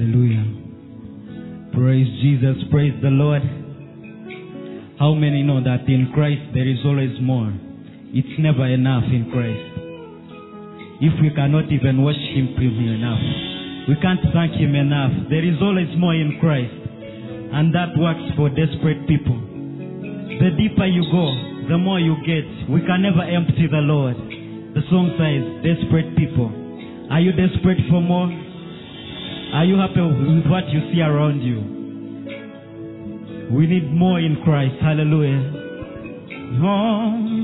Hallelujah. Praise Jesus. Praise the Lord. How many know that in Christ there is always more? It's never enough in Christ. If we cannot even worship Him enough, we can't thank Him enough. There is always more in Christ. And that works for desperate people. The deeper you go, the more you get. We can never empty the Lord. The song says, desperate people. Are you desperate for more? Are you happy with what you see around you? We need more in Christ. Hallelujah. Oh.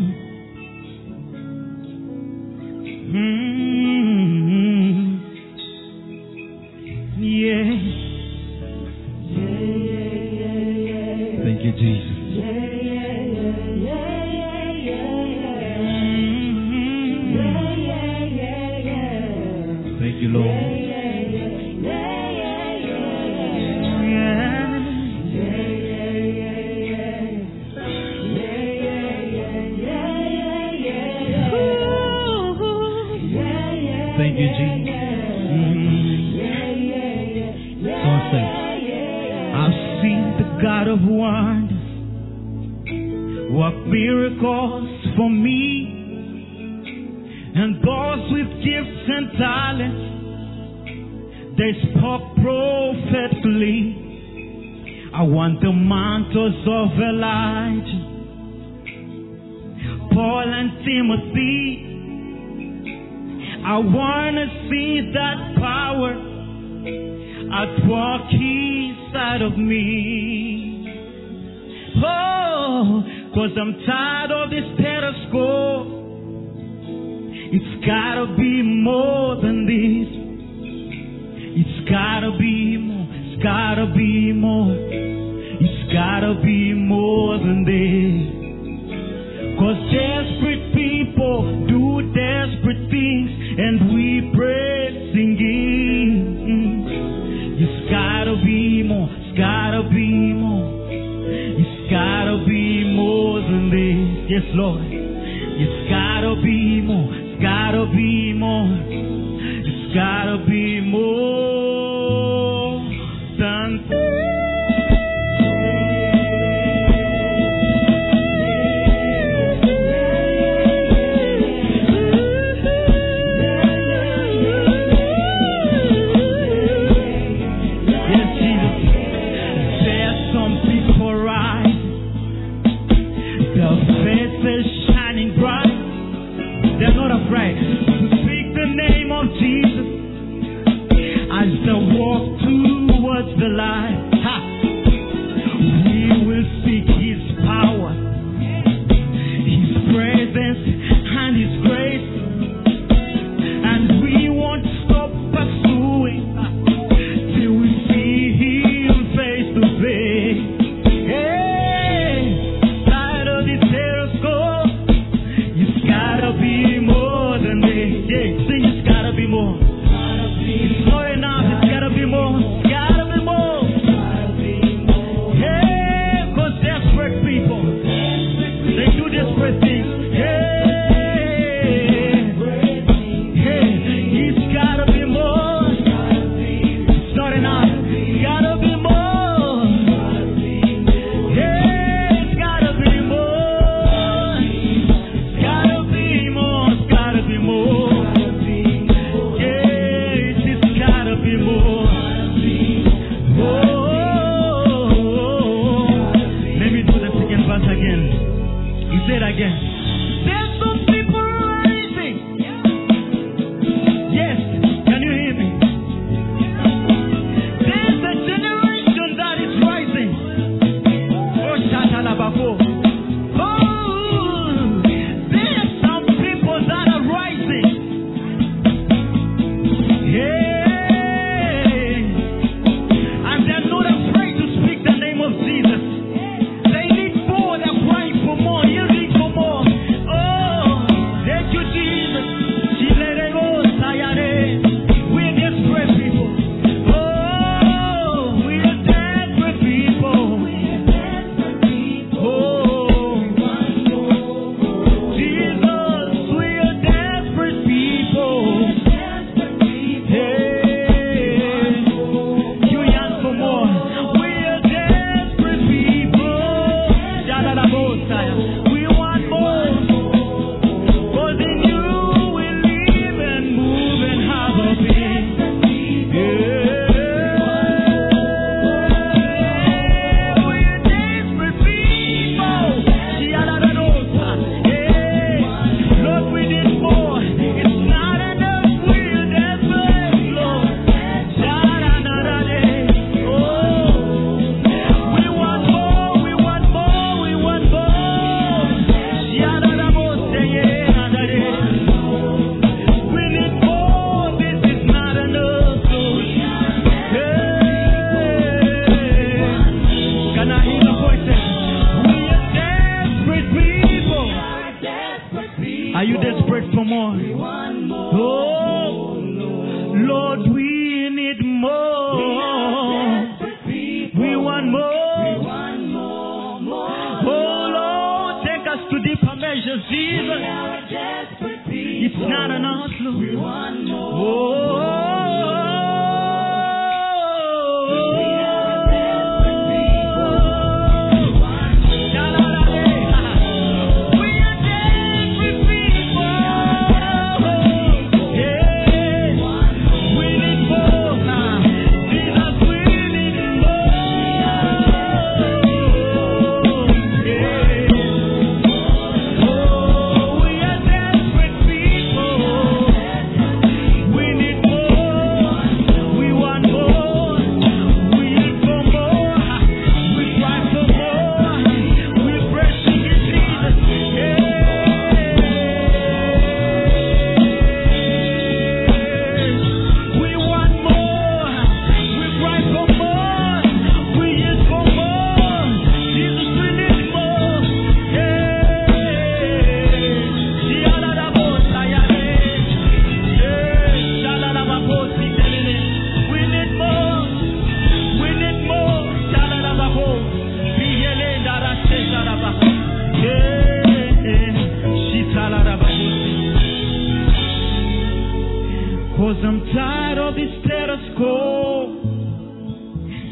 Cause I'm tired of this status quo.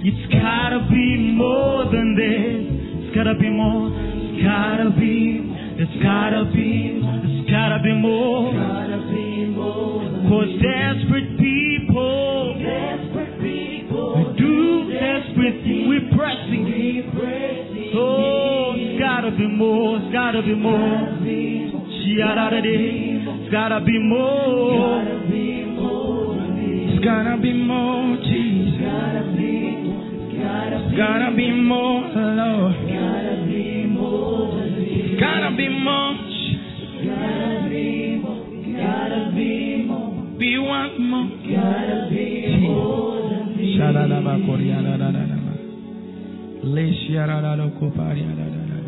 It's gotta be more than this. It's gotta be more. It's gotta be. It's gotta be. It's gotta be more. Cause desperate people. We do desperate things. We're pressing. Oh, it's gotta be more. It's gotta be more. It's gotta be more. Gotta be more, Jesus. It's gotta be more. gotta be more, Lord. It's gotta be more. We want more. Shadadaba koriadadadadaba. Leshiadadado kopariadadadada.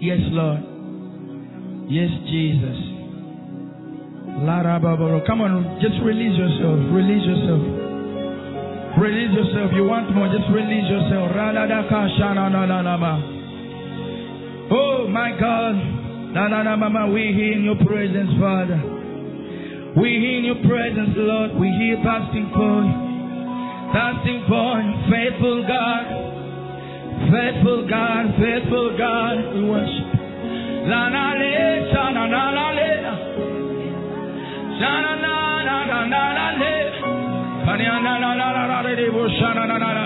Yes, Lord. Yes, Jesus. Come on, just release yourself. Release yourself. Release yourself. You want more, just release yourself. Oh my God. We hear in your presence, Father. We hear in your presence, Lord. We hear fasting point. Fasting point. Faithful God. Faithful God. Faithful God. We worship. Na na na na na na na.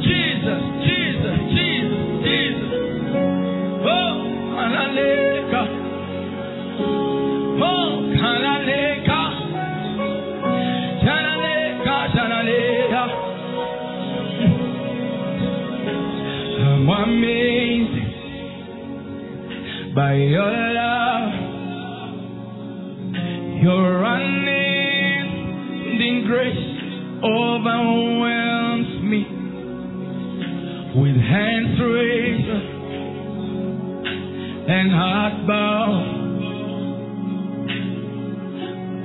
Jesus, Jesus, Jesus, Jesus. Oh. Oh. I'm amazed by your love. Your unending grace overwhelms me with hands raised and heart bowed.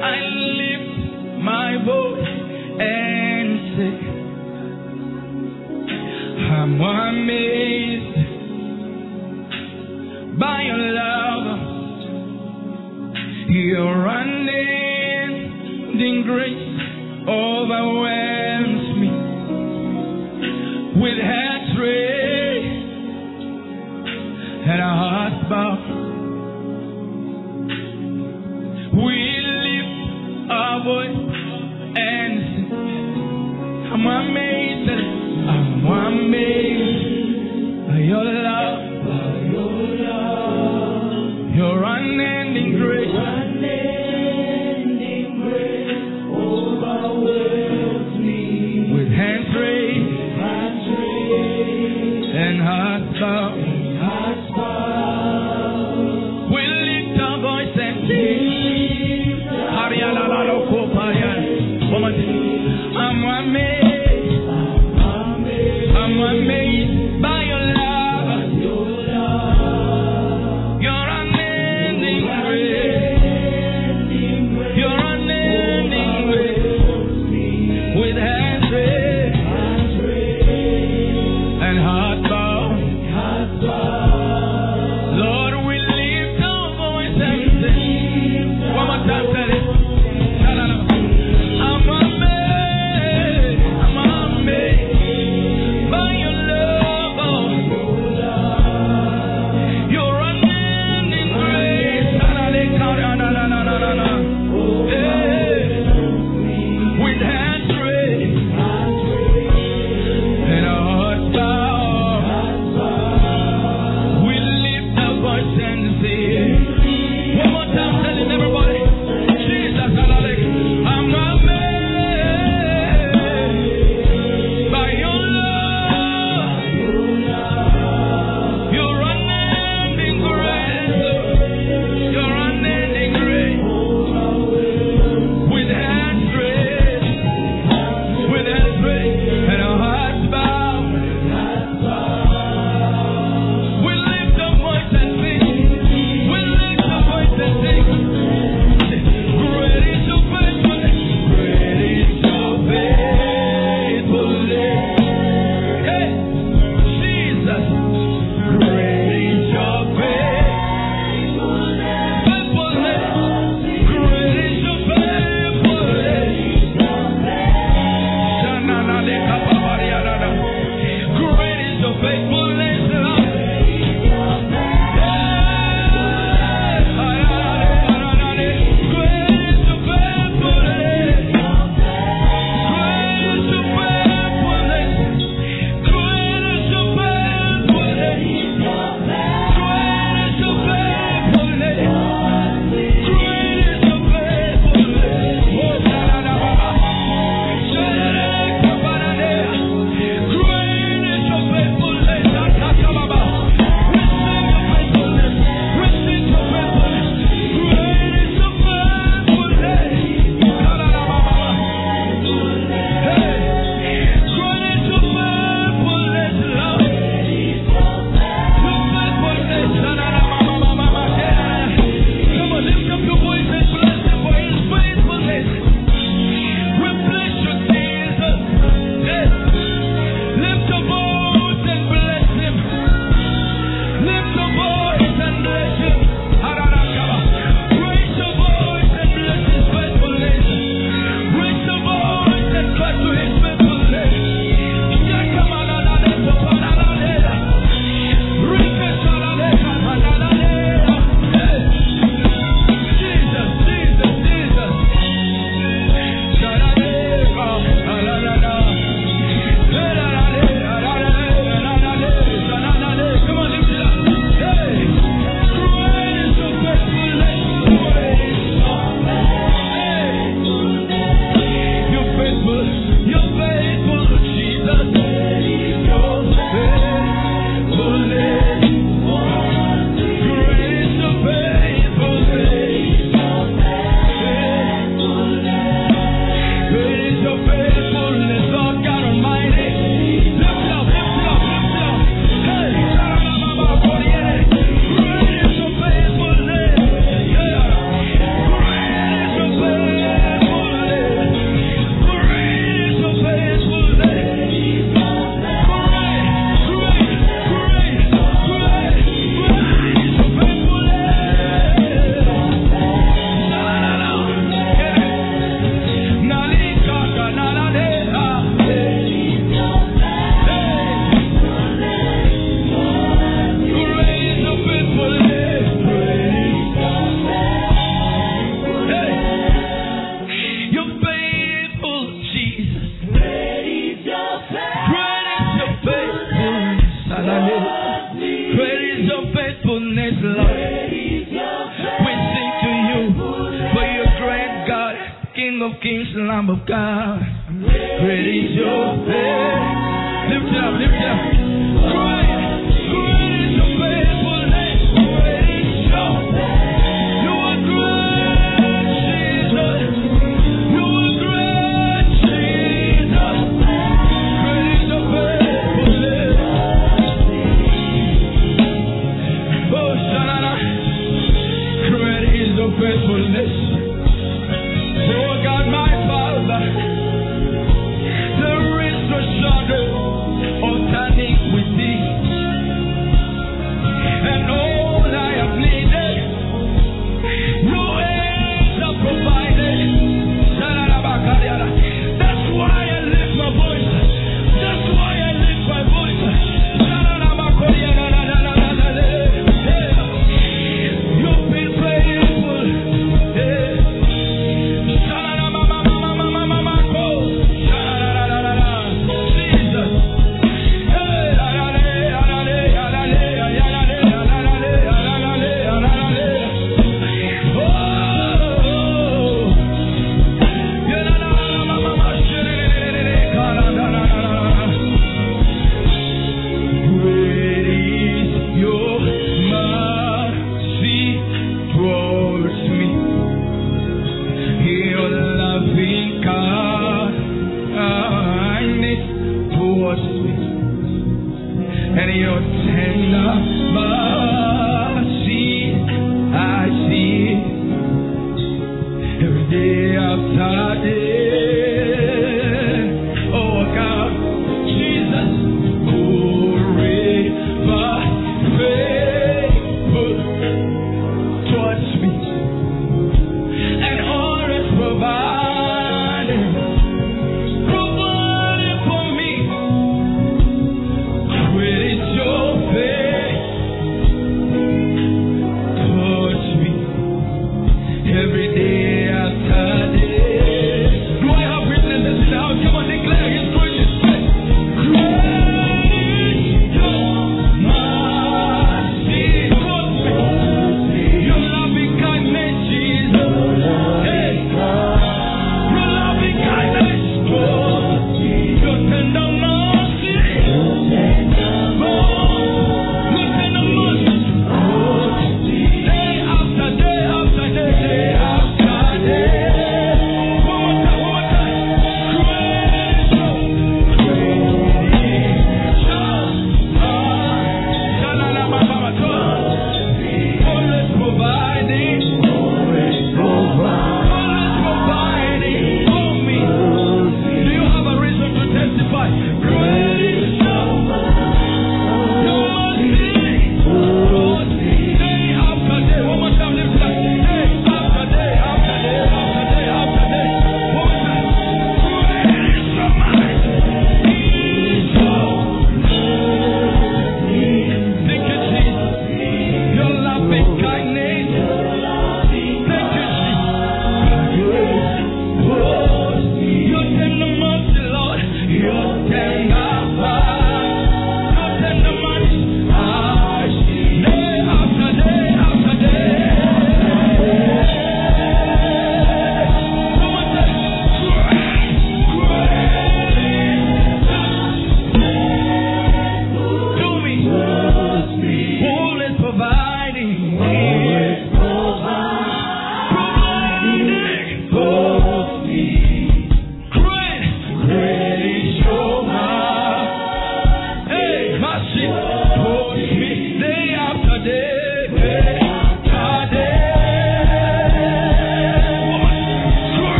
I lift my voice and say, I'm amazed by your love, your unending grace overwhelms me with hands raised and a heart bowed. We lift our voice and sing. I'm amazed, I'm amazed by your love,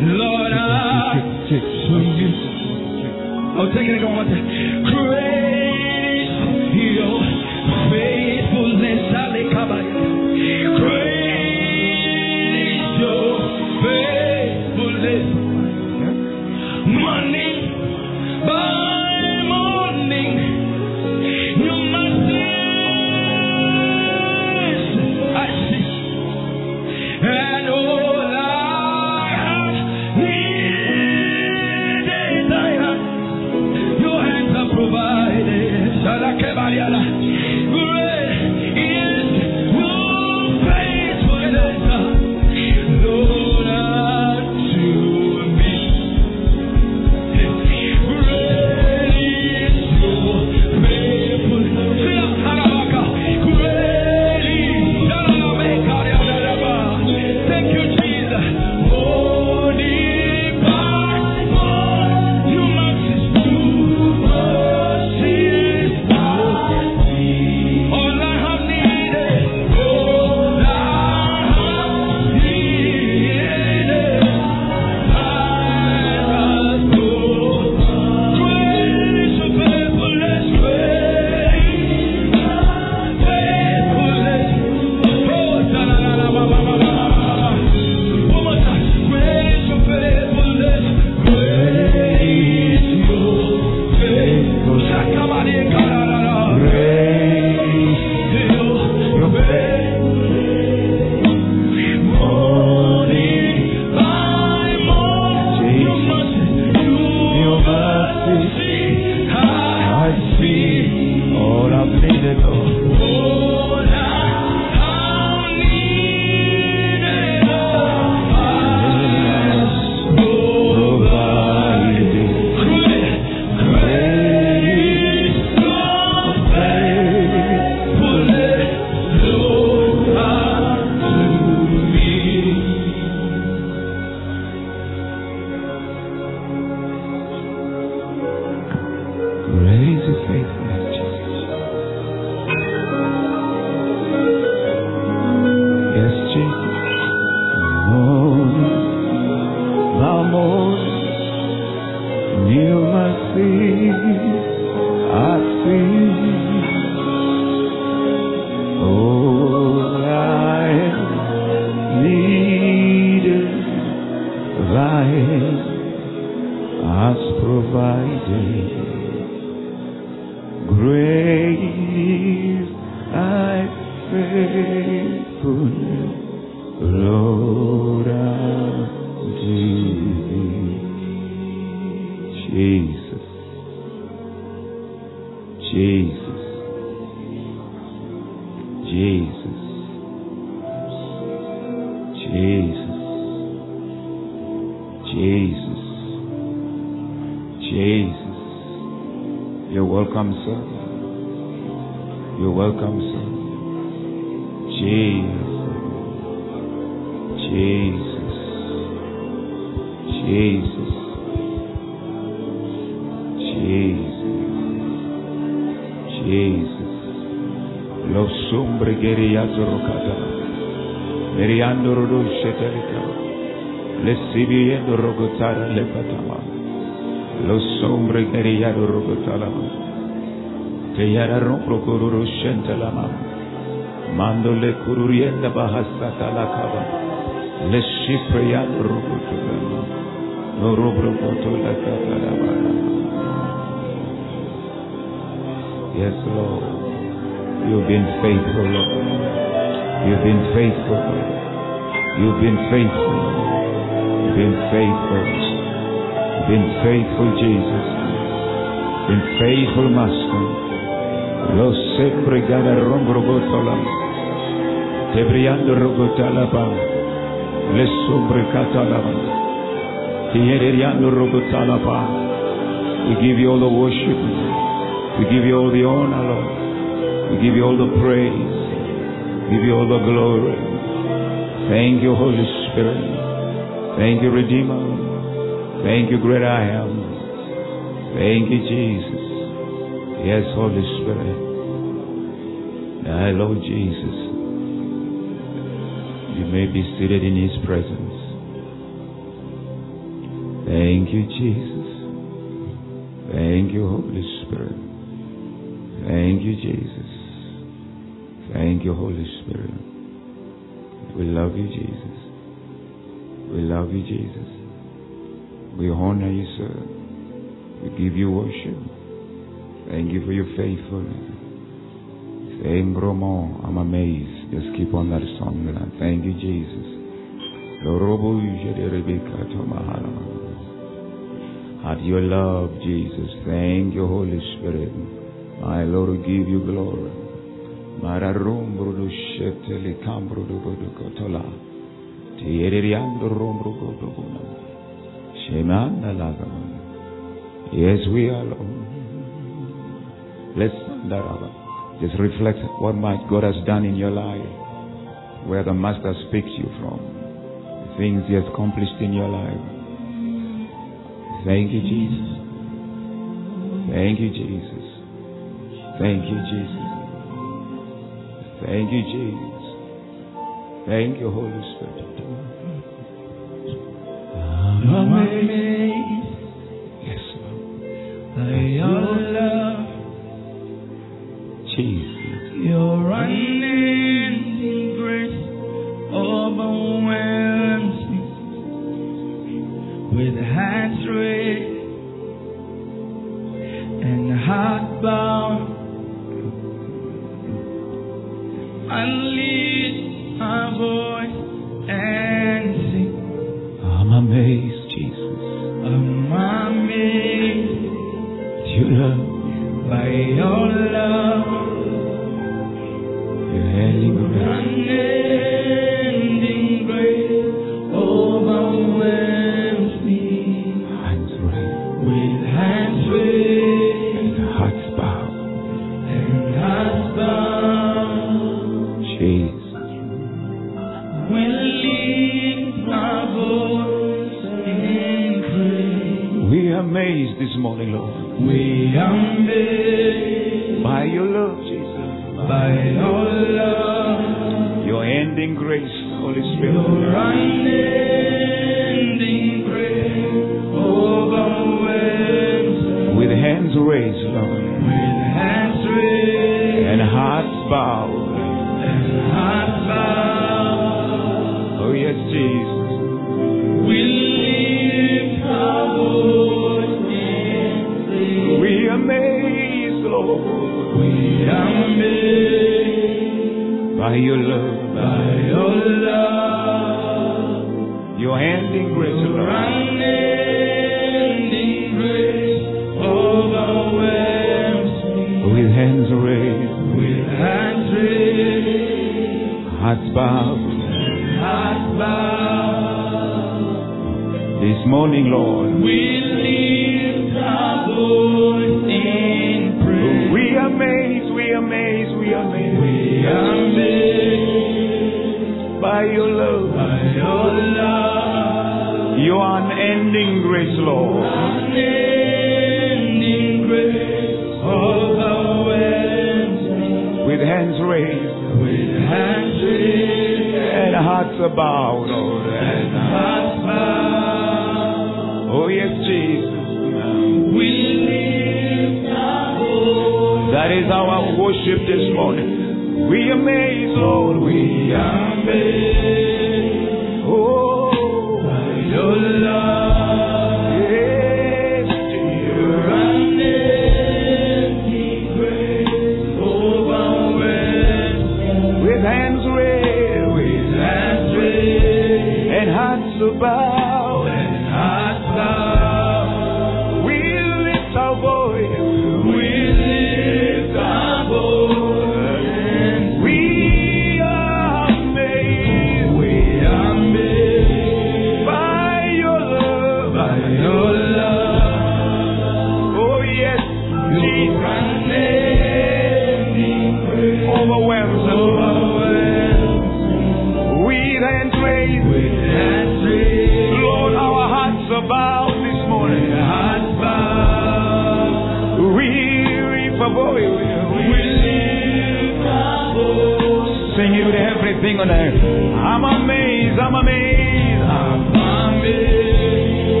Lord, I Oh, take it again one time. Great Meriando rodo shetelika. Le sibiendo rogotara le patama. Lo sombre geriato rogotala. Te yara rompro kururu shentelama. Mando le kururienda bahasata la kaba. Le shipriando rogotala. No robro koto la katarabara. Yes, Lord. You've been faithful, Lord. You've been faithful, You've been faithful. You've been faithful. You've been faithful, Jesus. Been faithful, Master. Lo sempre gana rombro botola. Te brillando rogotala ba. Lesumbrikatalaba. Tiyereriandorogotalaba. We give you all the worship. We give you all the honor, Lord. We give you all the praise. Give you all the glory. Thank you, Holy Spirit. Thank you, Redeemer. Thank you, great I am. Thank you, Jesus. Yes, Holy Spirit. I Lord Jesus. You may be seated in His presence. Thank you, Jesus. Thank you, Holy Spirit. Thank you, Jesus. Thank you, Holy Spirit. We love you, Jesus. We love you, Jesus. We honor you, sir. We give you worship. Thank you for your faithfulness. Saying, Romo, I'm amazed. Just keep on that song. man. Thank you, Jesus. At your love, Jesus. Thank you, Holy Spirit. My Lord, we give you glory. Kotola. Yes, we are Lord. Let's stand up. Just reflect what my God has done in your life. Where the Master speaks you from. The things He has accomplished in your life. Thank you, Jesus. Thank you, Jesus. Thank you, Jesus. Thank you, Jesus. Thank you, Holy Spirit. I'm grace, Holy Spirit.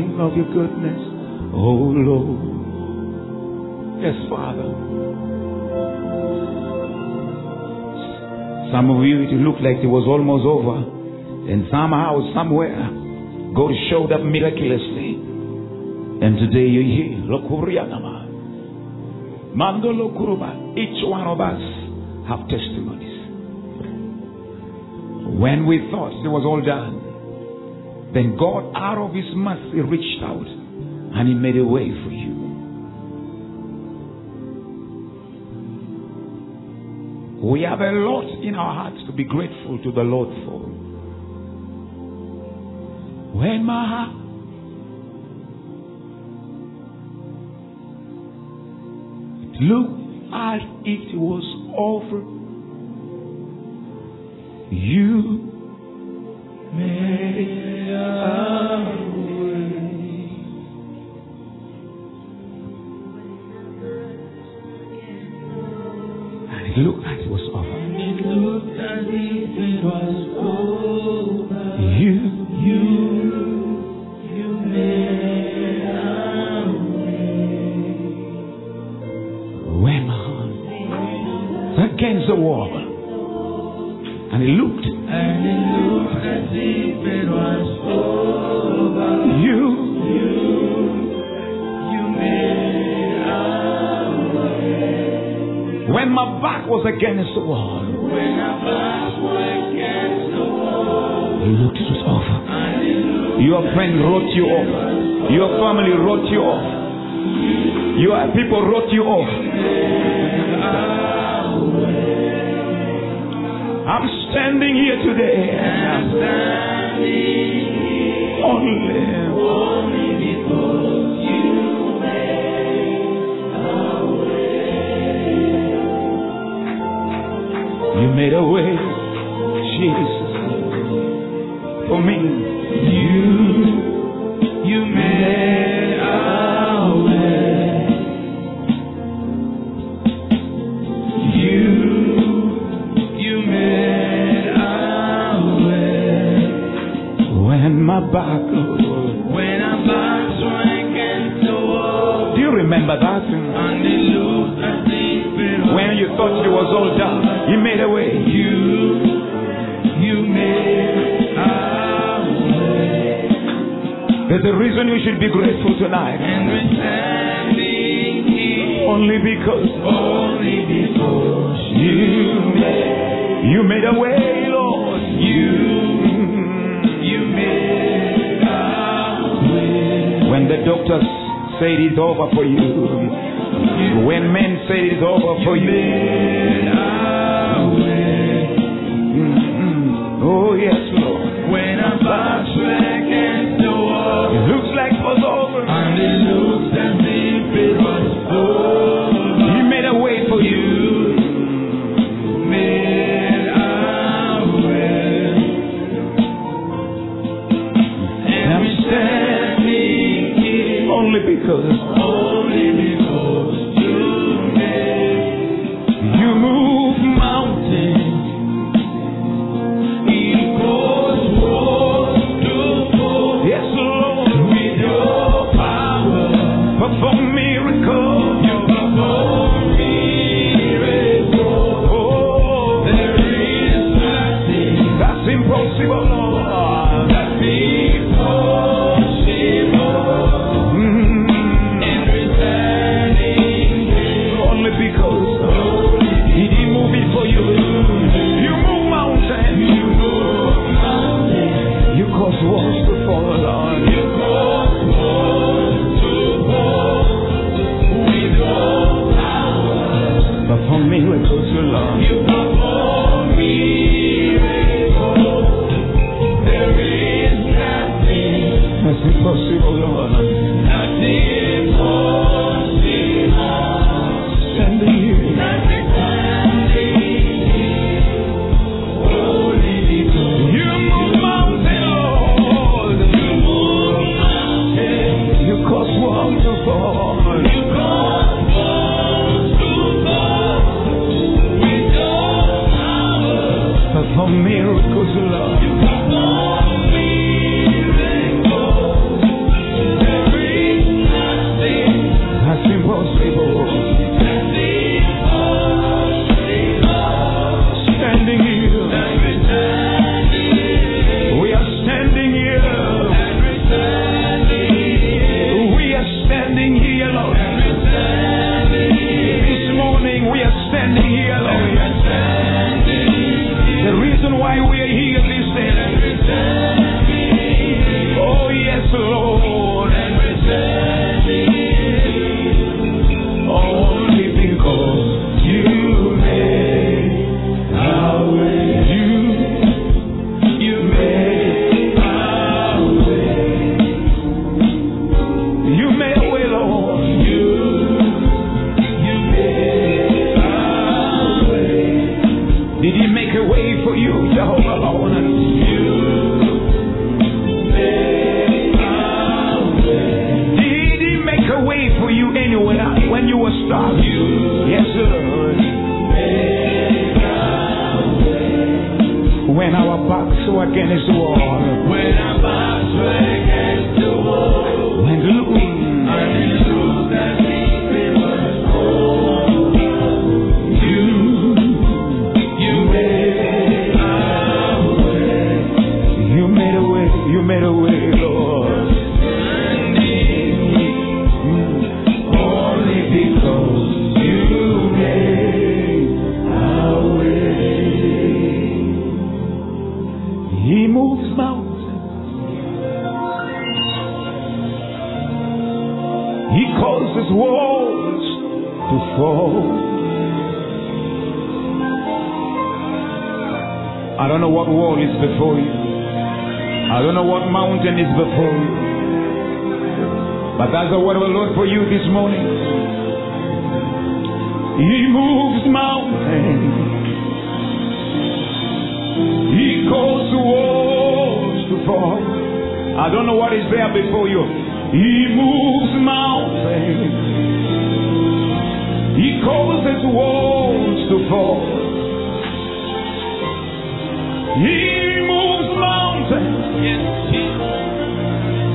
of your goodness, oh Lord. Yes, Father. Some of you, it looked like it was almost over. And somehow, somewhere, God showed up miraculously. And today you're here. Each one of us have testimonies. When we thought it was all done, then God, out of His mercy, reached out and He made a way for you. We have a lot in our hearts to be grateful to the Lord for. When my heart Look as it was over, you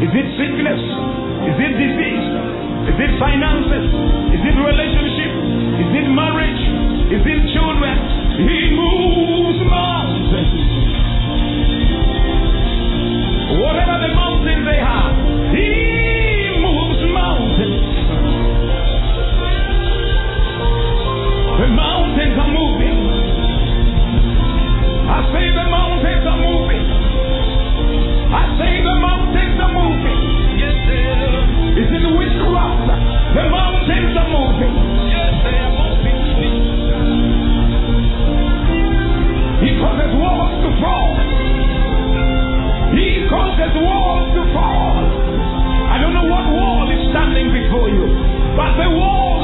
Is it sickness? Is it disease? Is it finances? Is it relationship? Is it marriage? wall to fall. I don't know what wall is standing before you, but the wall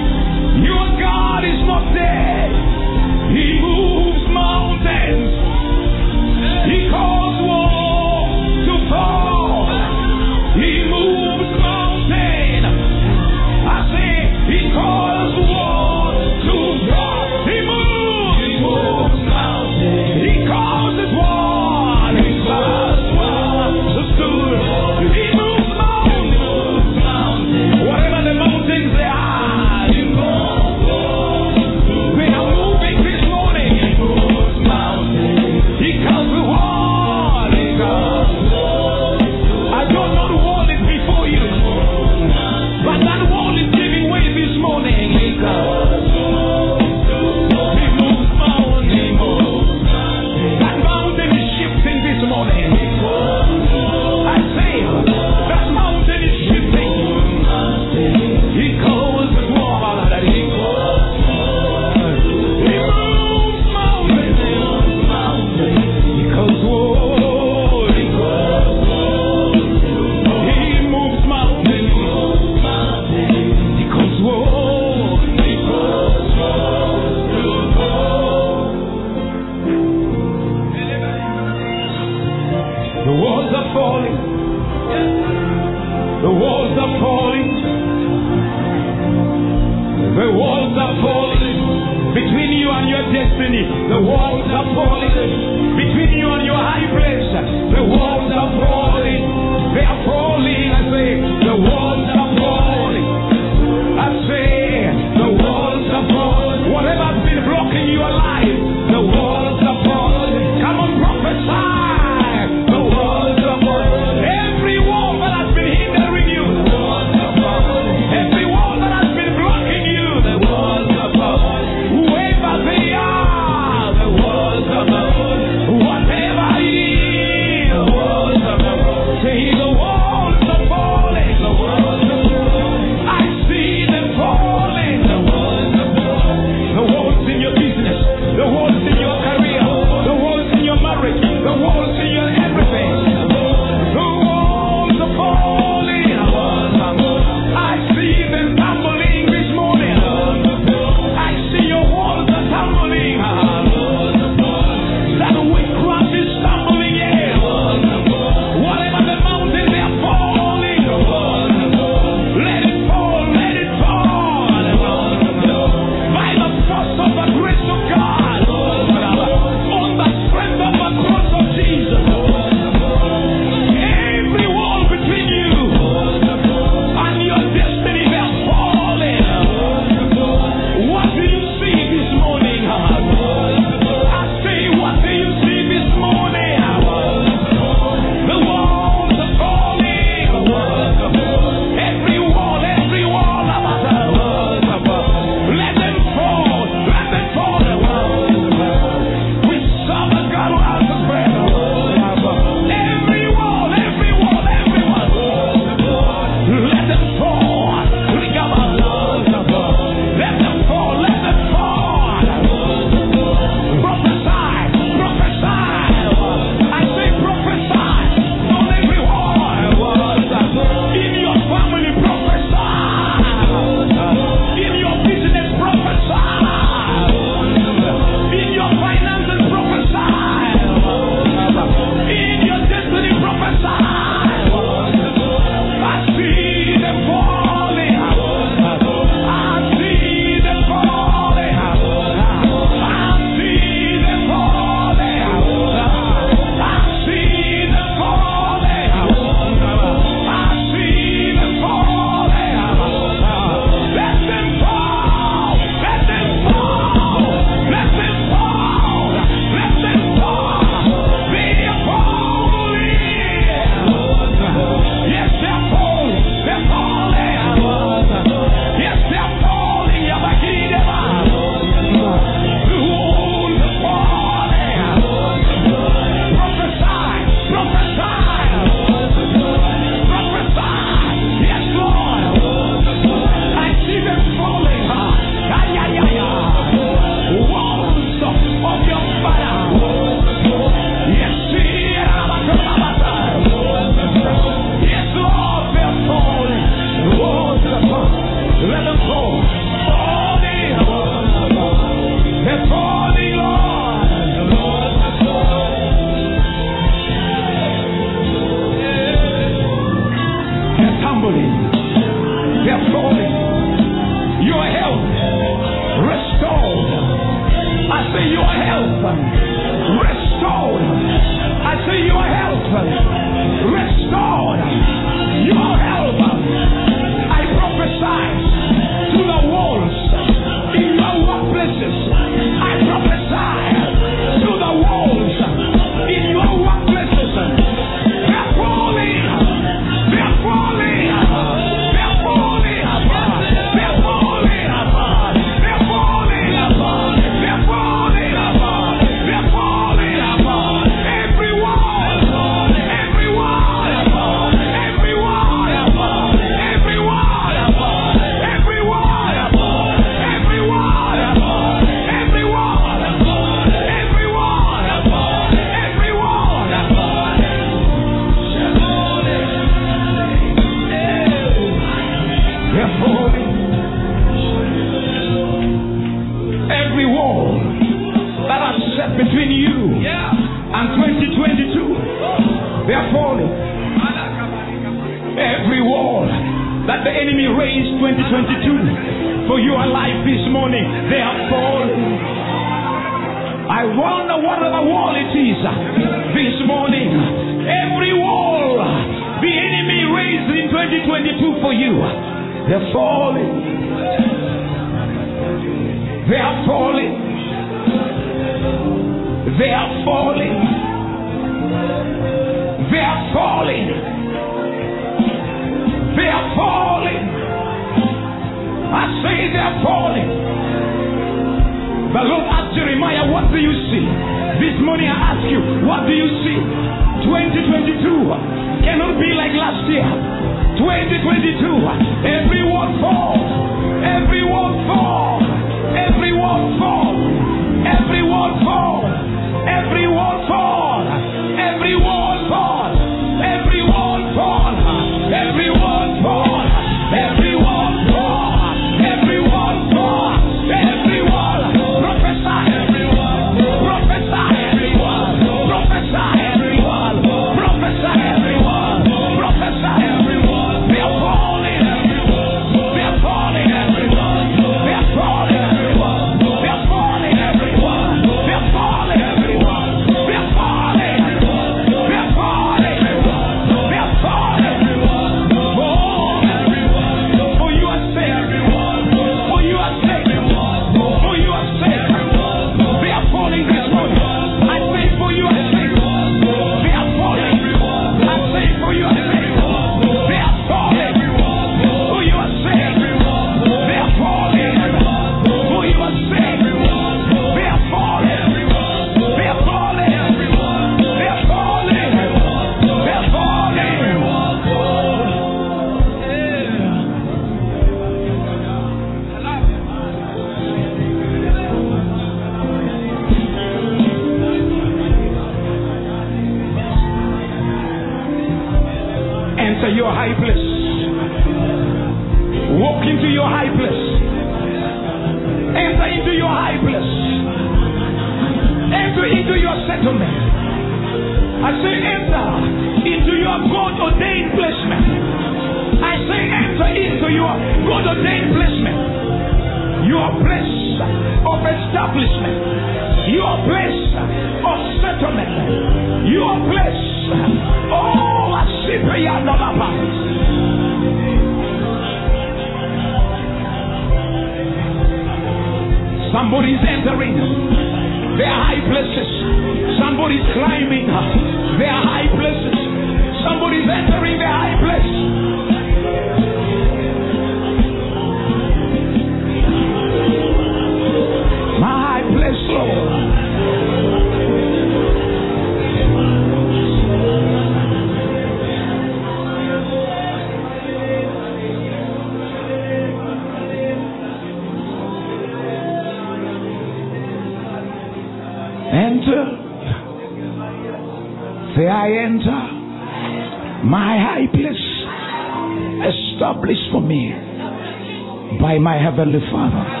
Heavenly Father.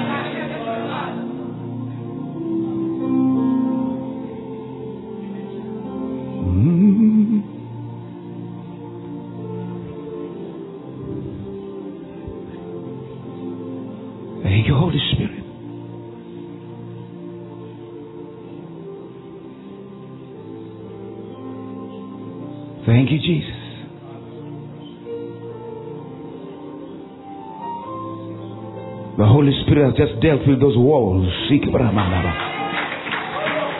has just dealt with those walls.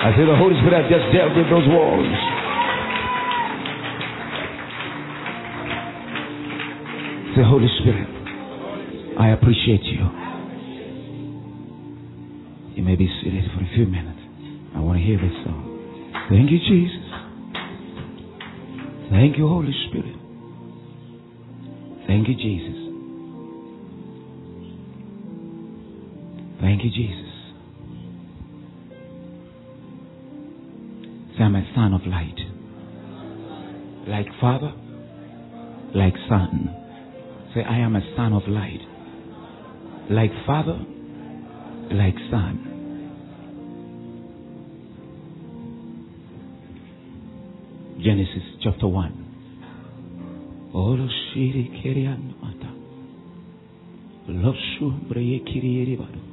I say the Holy Spirit has just dealt with those walls. Say, Holy Spirit, I appreciate you. You may be seated for a few minutes. I want to hear this song. Thank you, Jesus. Thank you, Holy Spirit. Thank you, Jesus. Thank you, Jesus. Say, I'm a son of light. Like Father, like Son. Say, I am a son of light. Like Father, like Son. Genesis chapter 1. Mata. Loshu.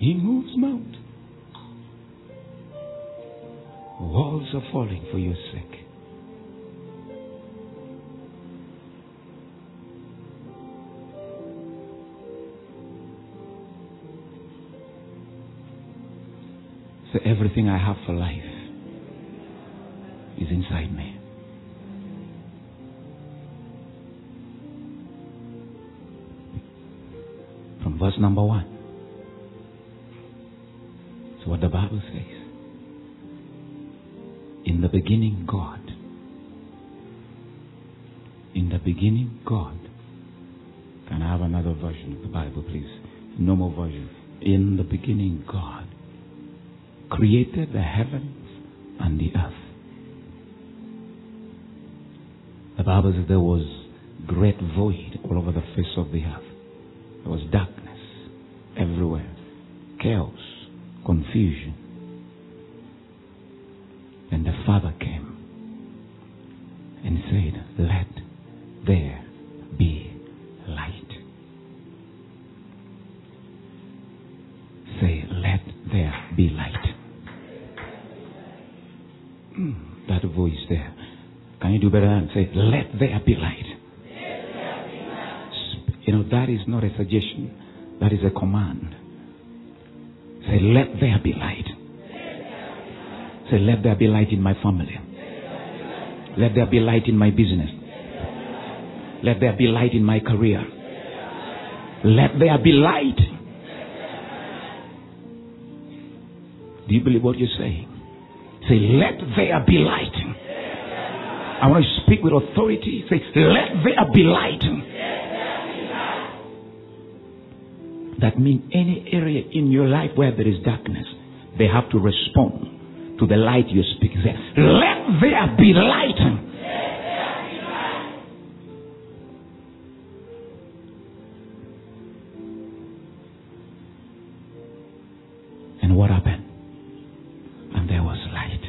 He moves mountains. Walls are falling for your sake. So everything I have for life is inside me. From verse number one. What the Bible says. In the beginning, God. In the beginning, God. Can I have another version of the Bible, please? No more version. In the beginning, God created the heavens and the earth. The Bible says there was great void all over the face of the earth. There was darkness Say, Let there be light in my family. Let there be light in my business. Let there be light in my career. Let there be light. Do you believe what you're saying? Say, let there be light. I want to speak with authority. Say, let there be light. That means any area in your life where there is darkness, they have to respond to the light you're speaking. Say, let there be light. And what happened? And there was light.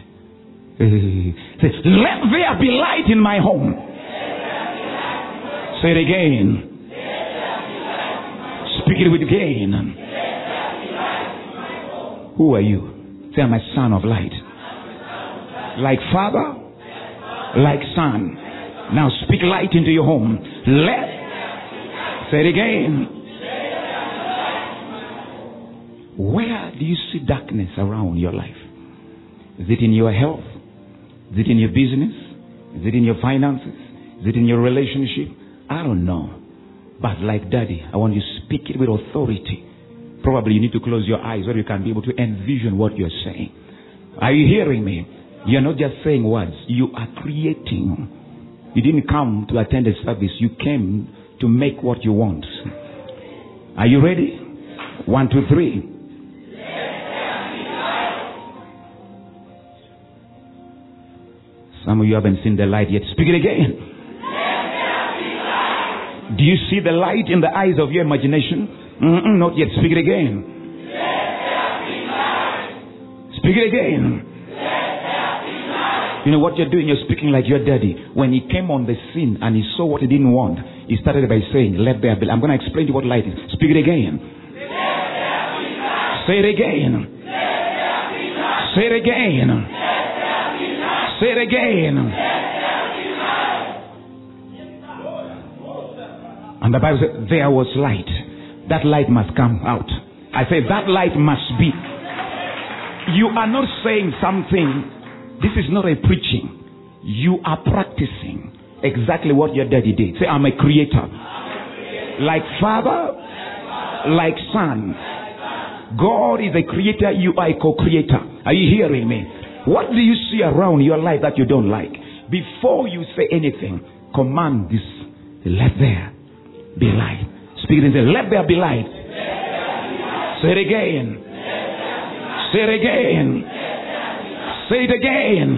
Say, let there be light in my home. Say it again. Speak it with gain. Who are you? Say, I'm a son of light. Like father, like son. Now speak light into your home. Let. Say it again. Where do you see darkness around your life? Is it in your health? Is it in your business? Is it in your finances? Is it in your relationship? I don't know. But like daddy, I want you to speak it with authority. Probably you need to close your eyes so you can be able to envision what you're saying. Are you hearing me? You're not just saying words, you are creating. You didn't come to attend a service, you came to make what you want. Are you ready? One, two, three. Some of you haven't seen the light yet. Speak it again. Do you see the light in the eyes of your imagination? Mm-mm, not yet. Speak it again. Speak it again. You know what you're doing? You're speaking like your daddy. When he came on the scene and he saw what he didn't want, he started by saying, Let there be. I'm going to explain to you what light is. Speak it again. Say it again. Say it again. Say it again. And the Bible says, There was light. That light must come out. I say, That light must be. You are not saying something. This is not a preaching. You are practicing exactly what your daddy did. Say, I'm a creator. Like father, like son. God is a creator, you are a co creator. Are you hearing me? What do you see around your life that you don't like? Before you say anything, command this. Let there be light. Speak and say, Let there be light. Say it again. Say it again. Say it again.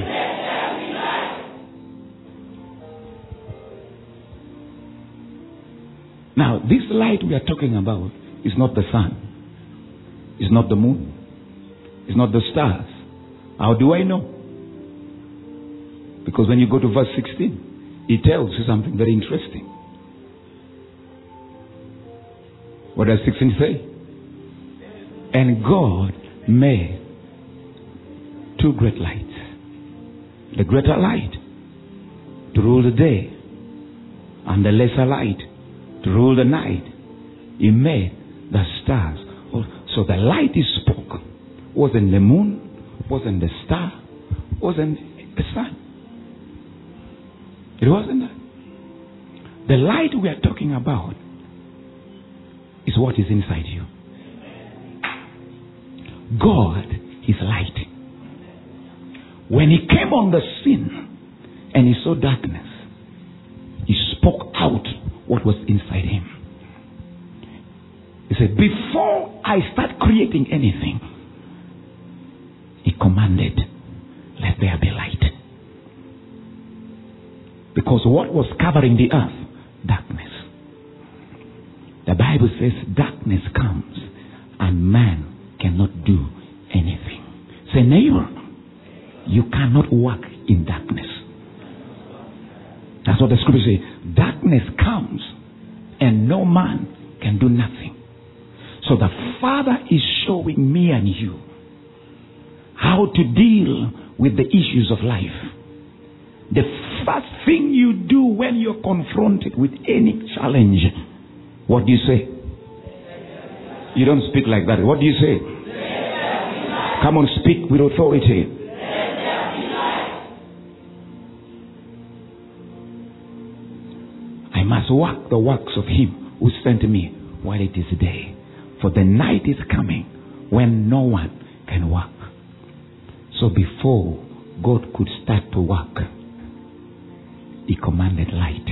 Now, this light we are talking about is not the sun, it's not the moon, It's not the stars. How do I know? Because when you go to verse 16, it tells you something very interesting. What does 16 say? And God made two great lights. The greater light to rule the day, and the lesser light to rule the night. He made the stars. So the light he spoke wasn't the moon, wasn't the star, wasn't the sun. It wasn't that. The light we are talking about is what is inside you. God is light. When he came on the scene and he saw darkness, he spoke out what was inside him. He said, Before I start creating anything, he commanded, Let there be light. Because what was covering the earth? Darkness. The Bible says darkness comes and man cannot do anything. Say, neighbor, you cannot walk in darkness. That's what the scripture says. Darkness comes and no man can do nothing. So the Father is showing me and you how to deal with the issues of life. The first thing you do when you're confronted with any challenge, what do you say? You don't speak like that. What do you say? Come on, speak with authority. I must work the works of him who sent me while it is day. For the night is coming when no one can work. So before God could start to work, he commanded light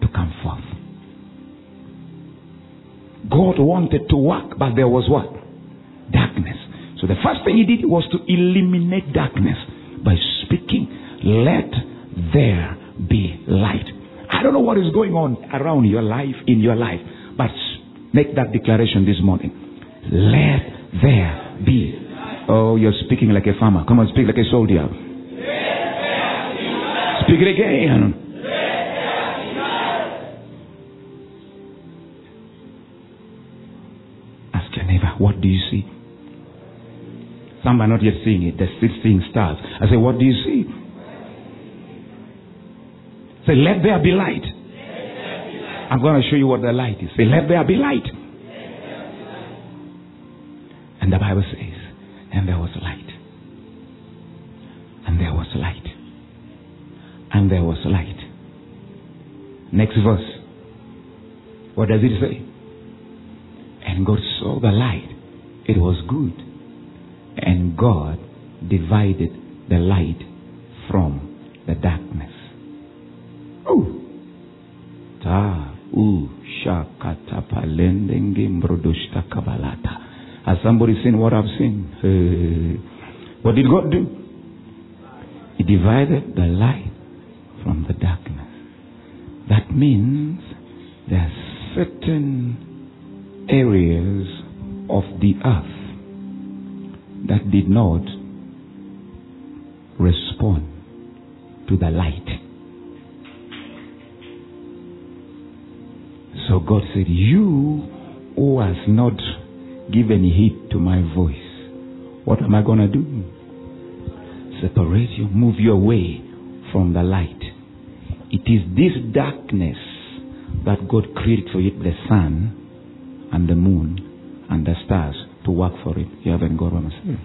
to come forth. God wanted to work, but there was what? Darkness. So the first thing he did was to eliminate darkness by speaking, Let there be light. I don't know what is going on around your life, in your life, but make that declaration this morning. Let there be. Oh, you're speaking like a farmer. Come on, speak like a soldier. Speak it again. Ask your neighbor, what do you see? Some are not yet seeing it. They're still seeing stars. I say, what do you see? Say, let there be light. I'm going to show you what the light is. Say, let there be light. And the Bible says, and there was light. And there was light. And there was light. Next verse. What does it say? And God saw the light. It was good. And God divided the light from the darkness. Kabalata. Has somebody seen what I've seen? Uh, what did God do? He divided the light from the darkness. That means there are certain areas of the earth that did not respond to the light. So God said, You who has not given heed to my voice, what am I going to do? Separate you, move you away from the light. It is this darkness that God created for you, the sun and the moon and the stars to work for it. You haven't got what I'm saying.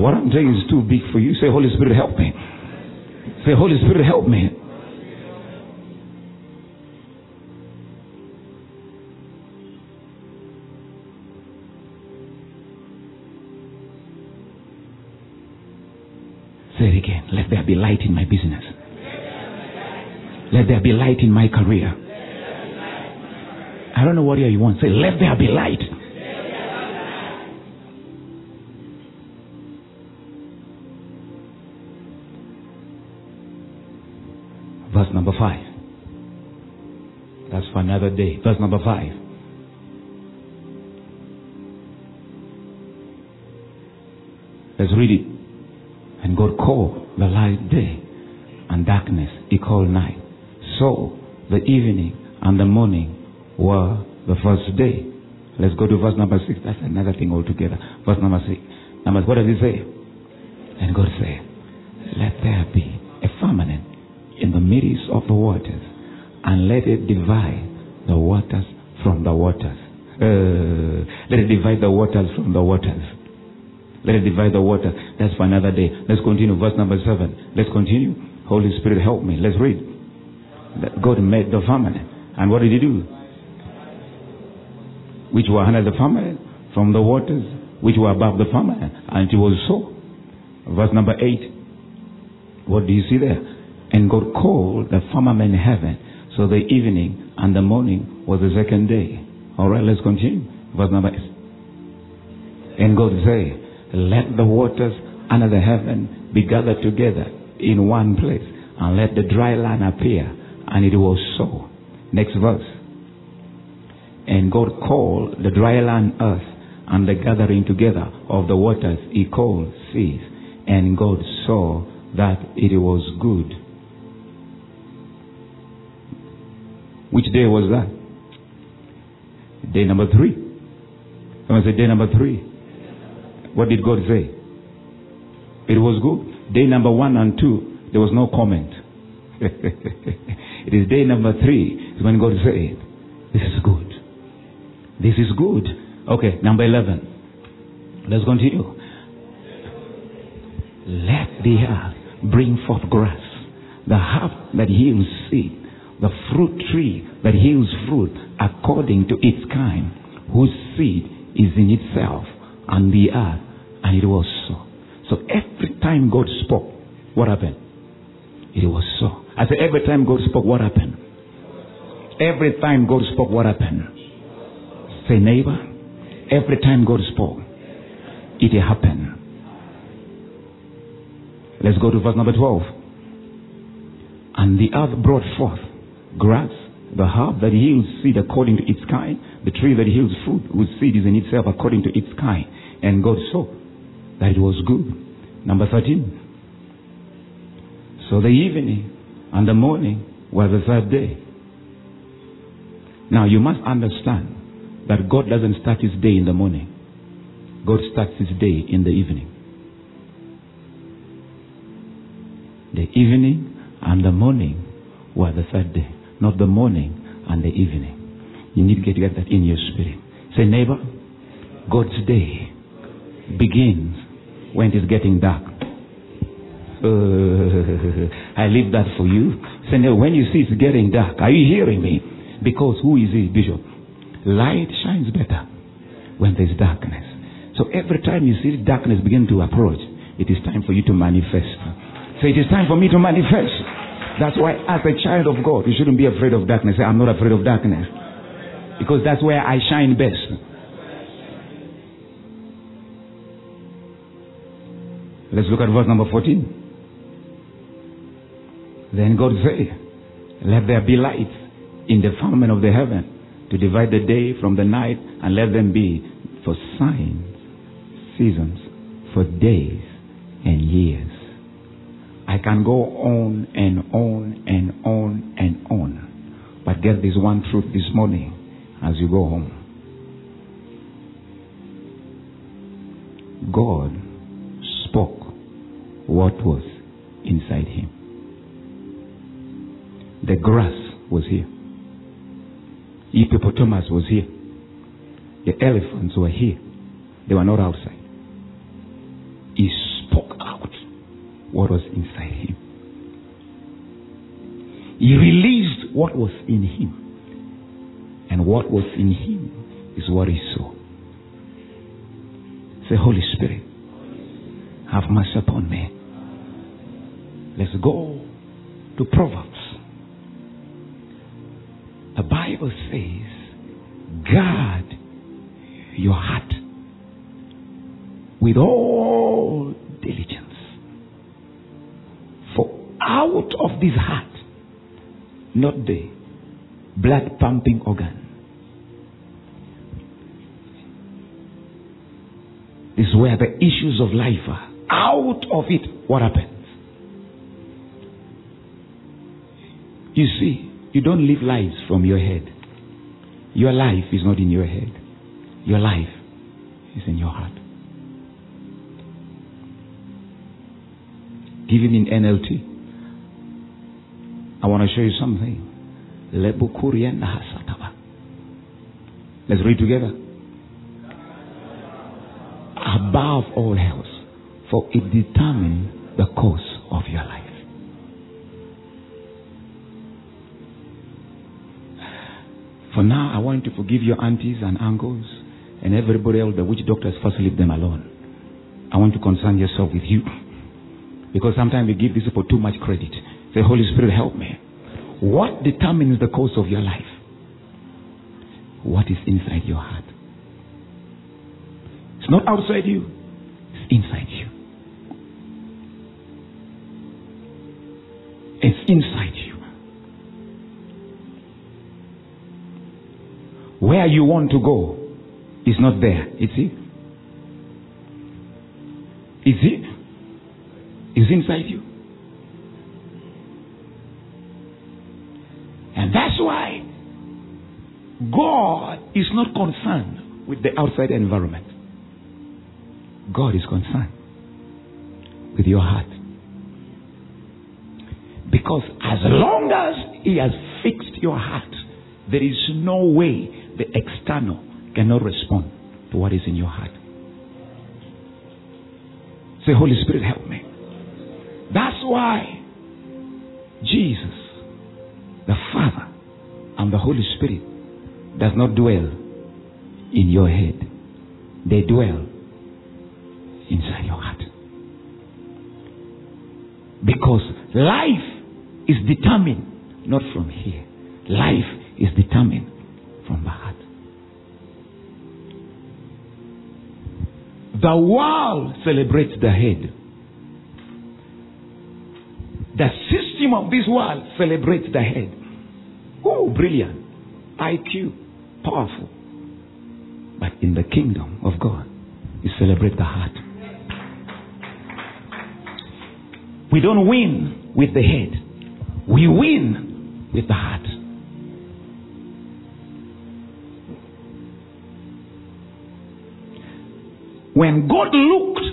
What I'm saying is too big for you. Say, Holy Spirit, help me. Say, Holy Spirit, help me. There be light in my business. Let there be light in my career. I don't know what you want. Say, let there be light. Verse number five. That's for another day. Verse number five. Let's read it. And God called the light day, and darkness he called night. So the evening and the morning were the first day. Let's go to verse number six. That's another thing altogether. Verse number six. Number what does he say? And God said, Let there be a firmament in the midst of the waters, and let it divide the waters from the waters. Uh, let it divide the waters from the waters. Let it divide the water. That's for another day. Let's continue. Verse number seven. Let's continue. Holy Spirit, help me. Let's read. God made the firmament. And what did he do? Which were under the firmament from the waters, which were above the firmament. And it was so. Verse number eight. What do you see there? And God called the firmament heaven. So the evening and the morning was the second day. All right, let's continue. Verse number eight. And God said, Let the waters under the heaven be gathered together in one place, and let the dry land appear. And it was so. Next verse. And God called the dry land earth, and the gathering together of the waters he called seas. And God saw that it was good. Which day was that? Day number three. Someone say day number three. What did God say? It was good. Day number one and two, there was no comment. it is day number three when God said, This is good. This is good. Okay, number 11. Let's continue. Let the earth bring forth grass, the herb that yields seed, the fruit tree that yields fruit according to its kind, whose seed is in itself, and the earth, and it was so. So every time God spoke, what happened? It was so. I said, every time God spoke, what happened? Every time God spoke, what happened? Say, neighbor, every time God spoke, it happened. Let's go to verse number 12. And the earth brought forth grass, the herb that yields seed according to its kind, the tree that yields fruit whose seed is in itself according to its kind. And God saw that it was good. Number 13. So the evening and the morning were the third day. Now you must understand that God doesn't start his day in the morning. God starts his day in the evening. The evening and the morning were the third day, not the morning and the evening. You need to get that in your spirit. Say, neighbor, God's day begins when it is getting dark. Uh, I leave that for you. Say, now, when you see it's getting dark, are you hearing me? Because who is it, Bishop? Light shines better when there's darkness. So every time you see darkness begin to approach, it is time for you to manifest. So it is time for me to manifest. That's why, as a child of God, you shouldn't be afraid of darkness. I'm not afraid of darkness. Because that's where I shine best. Let's look at verse number 14. Then God said, Let there be lights in the firmament of the heaven to divide the day from the night, and let them be for signs, seasons, for days and years. I can go on and on and on and on. But get this one truth this morning as you go home. God spoke what was inside him. The grass was here. Hippopotamus was here. The elephants were here. They were not outside. He what was inside him. He released what was in him. And what was in him is what he saw. Say, Holy Spirit, have mercy upon me. Let's go to Proverbs. The Bible says, guard your heart with all diligence. Out of this heart, not the blood pumping organ, This is where the issues of life are. Out of it, what happens? You see, you don't live lives from your head. Your life is not in your head. Your life is in your heart. Give him in NLT. I want to show you something. Let's read together. Above all else, for it determines the course of your life. For now, I want to forgive your aunties and uncles and everybody else, the witch doctors, first leave them alone. I want to concern yourself with you. Because sometimes we give these people too much credit. Say, Holy Spirit, help me. What determines the course of your life? What is inside your heart? It's not outside you, it's inside you. It's inside you. Where you want to go is not there. Is it? Is it? Is inside you. Is not concerned with the outside environment. God is concerned with your heart. Because as long as He has fixed your heart, there is no way the external cannot respond to what is in your heart. Say, Holy Spirit, help me. That's why Jesus, the Father, and the Holy Spirit does not dwell in your head. They dwell inside your heart. Because life is determined not from here. Life is determined from the heart. The world celebrates the head. The system of this world celebrates the head. Oh, brilliant. IQ, powerful. But in the kingdom of God, you celebrate the heart. We don't win with the head, we win with the heart. When God looked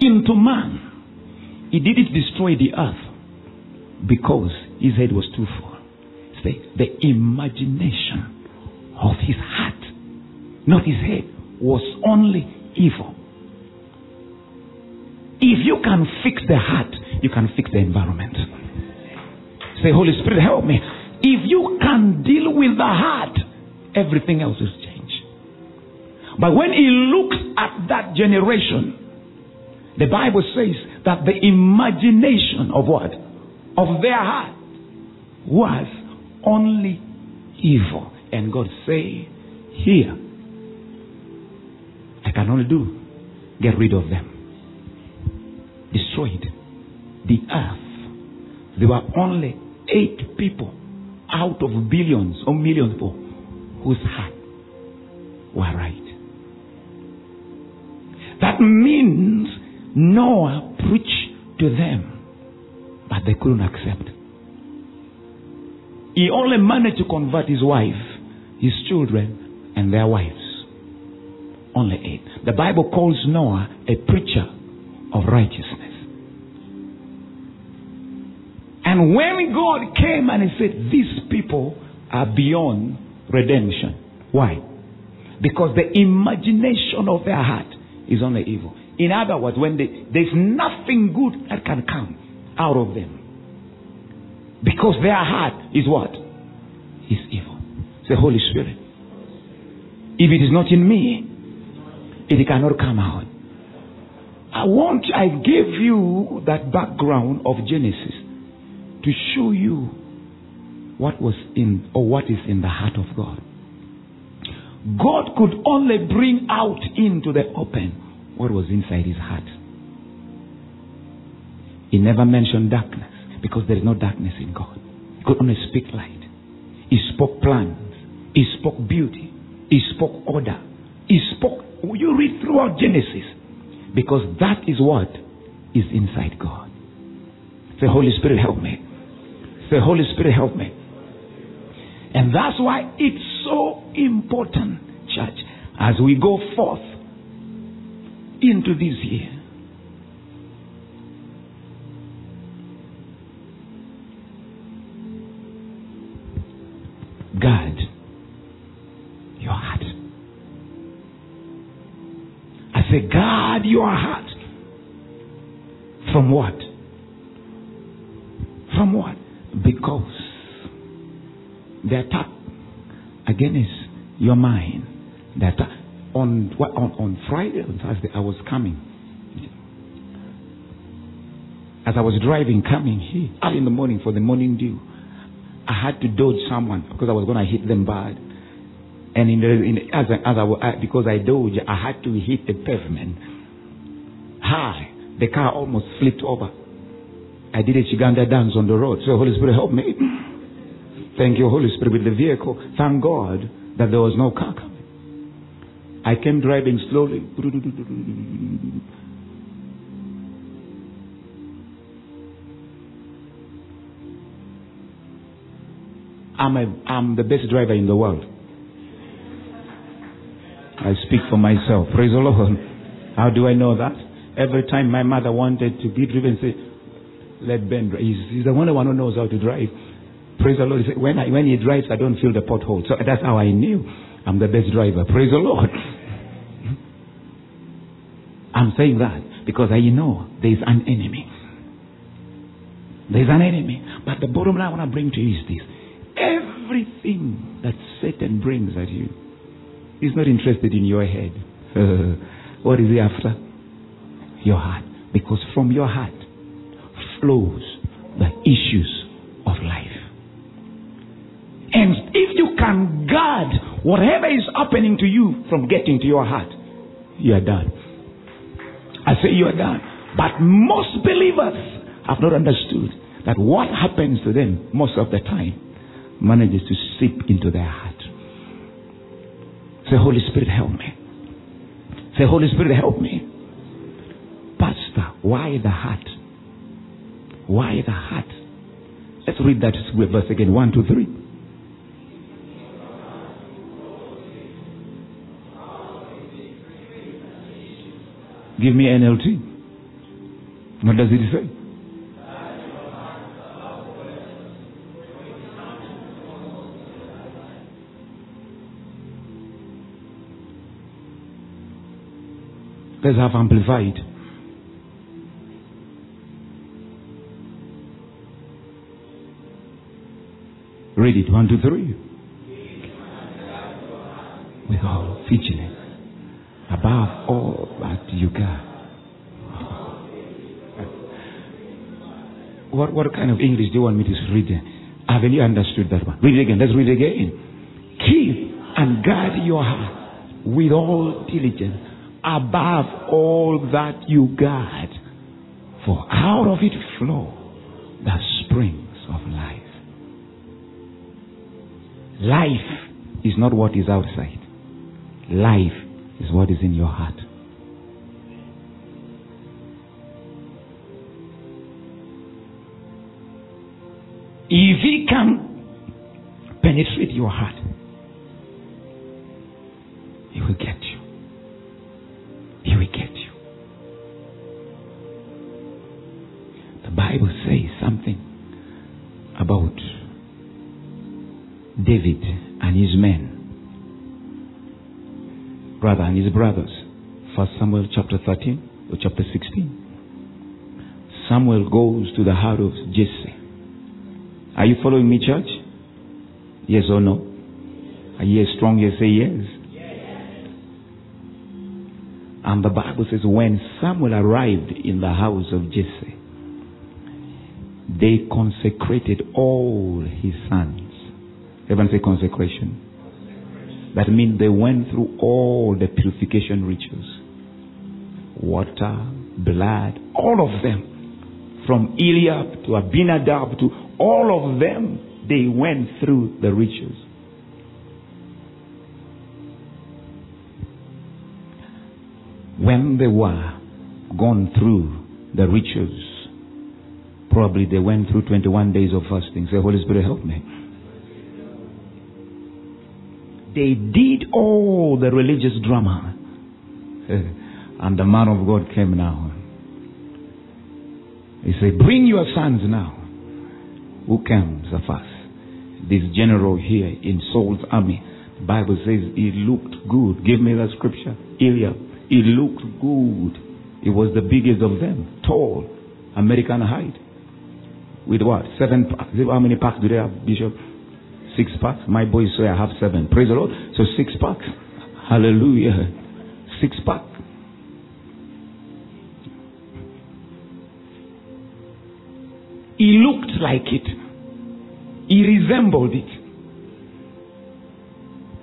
into man, he didn't destroy the earth because his head was too full. The, the imagination of his heart, not his head, was only evil. If you can fix the heart, you can fix the environment. Say, Holy Spirit, help me. If you can deal with the heart, everything else is changed. but when he looks at that generation, the Bible says that the imagination of what? Of their heart was only evil. And God say, here, I can only do, get rid of them. Destroyed the earth. There were only eight people out of billions or millions people whose heart were right. That means Noah preached to them, but they couldn't accept. He only managed to convert his wife, his children, and their wives. Only eight. The Bible calls Noah a preacher of righteousness. And when God came and he said, These people are beyond redemption. Why? Because the imagination of their heart is only evil. In other words, when they, there's nothing good that can come out of them. Because their heart is what? Is evil. Say, Holy Spirit. If it is not in me, it cannot come out. I want, I gave you that background of Genesis to show you what was in, or what is in the heart of God. God could only bring out into the open what was inside his heart. He never mentioned darkness because there is no darkness in God. He could only speak light. He spoke plans. He spoke beauty. He spoke order. He spoke. You read throughout Genesis because that is what is inside God. Say, Holy Spirit, help me. Say, Holy Spirit, help me. And that's why it's so important, church, as we go forth into this year. Say, guard your heart. From what? From what? Because the attack against your mind, attack on, on, on Friday and Thursday, I was coming. As I was driving, coming here, early in the morning for the morning dew, I had to dodge someone because I was going to hit them bad. And in the, in as, as I, uh, because I dodged, I had to hit the pavement high. The car almost flipped over. I did a Chiganda dance on the road. So Holy Spirit help me. Thank you, Holy Spirit, with the vehicle. Thank God that there was no car coming. I came driving slowly. I'm, a, I'm the best driver in the world. I speak for myself. Praise the Lord. How do I know that? Every time my mother wanted to be driven, say, let Ben drive. He's, he's the only one who knows how to drive. Praise the Lord. He said, when, I, when he drives, I don't feel the pothole. So that's how I knew I'm the best driver. Praise the Lord. I'm saying that because I know there's an enemy. There's an enemy. But the bottom line I want to bring to you is this. Everything that Satan brings at you is not interested in your head. Uh, what is he after? Your heart. Because from your heart flows the issues of life. And if you can guard whatever is happening to you from getting to your heart, you are done. I say you are done. But most believers have not understood that what happens to them most of the time manages to seep into their heart. Say, Holy Spirit, help me. Say, Holy Spirit, help me. Pastor, why the heart? Why the heart? Let's read that verse again. One, two, three. Give me NLT. What does it say? Let's have amplified. Read it. One, two, three. With all vigilance. Above all that you got. What, what kind of English do you want me to read? Haven't you understood that one? Read it again. Let's read it again. Keep and guard your heart with all diligence above all that you got. For out of it flow the springs of life. Life is not what is outside. Life is what is in your heart. If he can penetrate your heart, Bible says something about David and his men, brother and his brothers. First Samuel chapter 13 or chapter 16. Samuel goes to the house of Jesse. Are you following me, church? Yes or no? Are you strong? Yes, say yes. And the Bible says when Samuel arrived in the house of Jesse, they consecrated all his sons. Everyone say consecration. That means they went through all the purification rituals. Water, blood, all of them. From Eliab to Abinadab to all of them, they went through the rituals. when they were gone through the rituals, probably they went through 21 days of fasting. Say, Holy Spirit, help me. They did all the religious drama. and the man of God came now. He said, Bring your sons now. Who comes first? This general here in Saul's army. The Bible says he looked good. Give me that scripture. Eliab. He looked good. He was the biggest of them. Tall. American height. With what? Seven packs. How many packs do they have, Bishop? Six packs. My boys say I have seven. Praise the Lord. So six packs. Hallelujah. Six pack. He looked like it. He resembled it.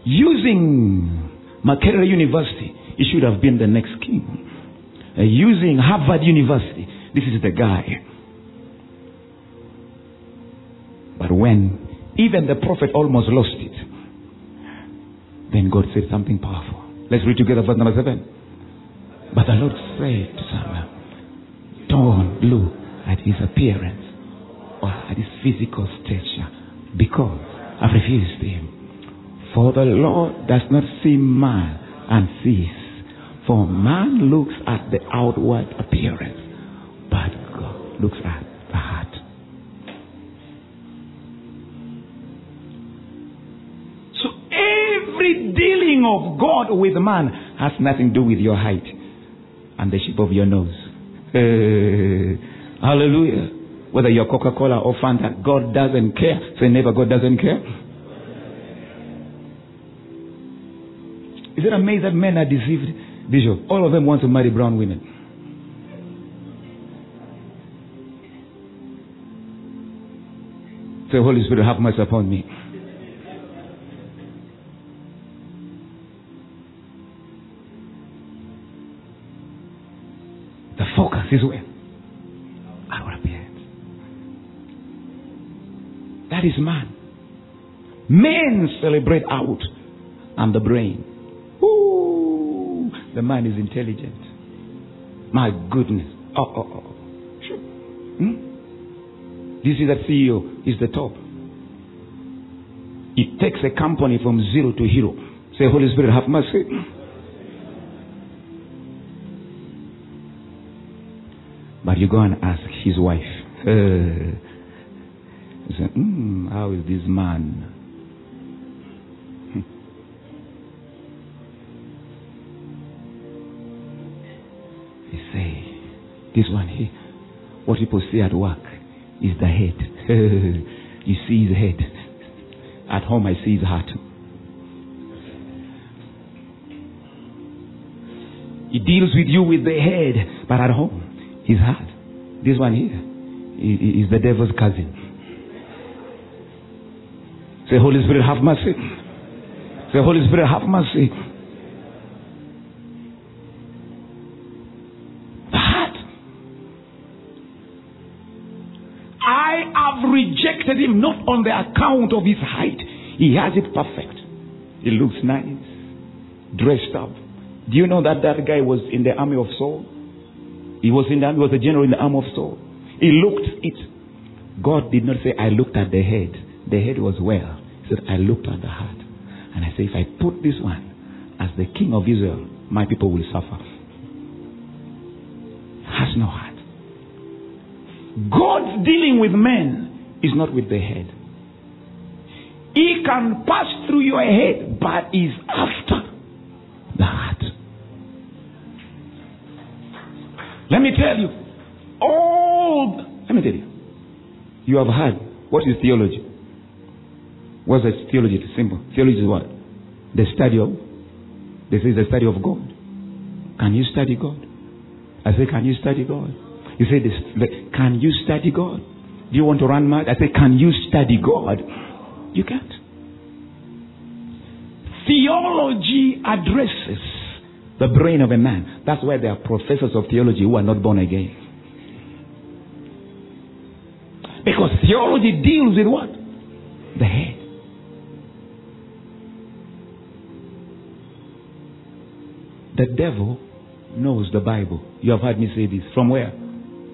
Using Makerere University, he should have been the next king. Uh, using Harvard University, this is the guy. When even the prophet almost lost it, then God said something powerful. Let's read together verse number seven. But the Lord said to Samuel, Don't look at his appearance or at his physical stature because I've refused him. For the Lord does not see man and sees. For man looks at the outward appearance, but God looks at of God with man has nothing to do with your height and the shape of your nose. Eh, hallelujah. Whether you're Coca Cola or Fanta, God doesn't care. Say never, God doesn't care. Is it amazing that men are deceived? Bishop, all of them want to marry brown women. Say, Holy Spirit, have mercy upon me. Is where? Our appearance. That is man. Men celebrate out and the brain. Ooh, the man is intelligent. My goodness. Oh, oh, oh. Sure. Hmm? Do you see that CEO is the top? It takes a company from zero to hero. Say, Holy Spirit, have mercy. But you go and ask his wife. Uh, say, mm, how is this man? He say, this one here, what people say at work is the head. you see his head. At home, I see his heart. He deals with you with the head, but at home, his heart. This one here is the devil's cousin. Say, Holy Spirit, have mercy. Say, Holy Spirit, have mercy. Heart. I have rejected him not on the account of his height. He has it perfect. He looks nice, dressed up. Do you know that that guy was in the army of Saul? He was in the army, was a general in the army of Saul. He looked it. God did not say, I looked at the head. The head was well. He said, I looked at the heart. And I say, if I put this one as the king of Israel, my people will suffer. Has no heart. God's dealing with men is not with the head. He can pass through your head, but is after Let me tell you, all, let me tell you, you have heard, what is theology? What's the theology? It's simple. Theology is what? The study of, this is the study of God. Can you study God? I say, can you study God? You say, this, can you study God? Do you want to run mad? I say, can you study God? You can't. Theology addresses the brain of a man. That's why there are professors of theology who are not born again. Because theology deals with what? The head. The devil knows the Bible. You have heard me say this. From where?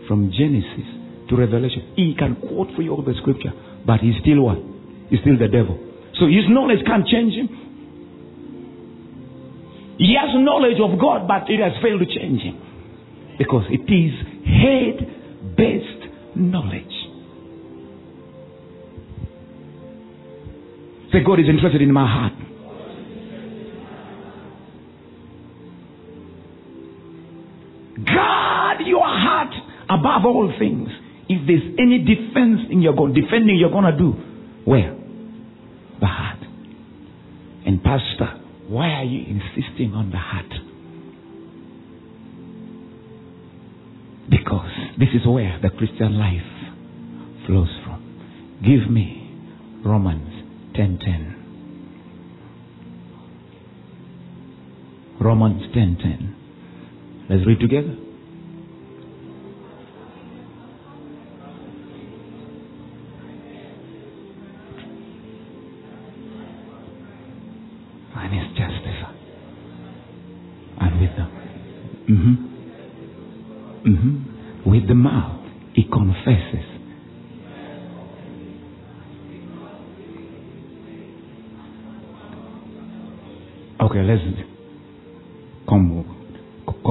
From Genesis to Revelation. He can quote for you all the scripture, but he's still what? He's still the devil. So his knowledge can't change him. He has knowledge of God, but it has failed to change him. Because it is head based knowledge. Say, God is interested in my heart. Guard your heart above all things. If there's any defense in your God, defending you're gonna do, where? The heart. And Pastor, why are you insisting on the heart? Because this is where the Christian life flows from. Give me Romans 10:10. Romans 10:10. Let's read together.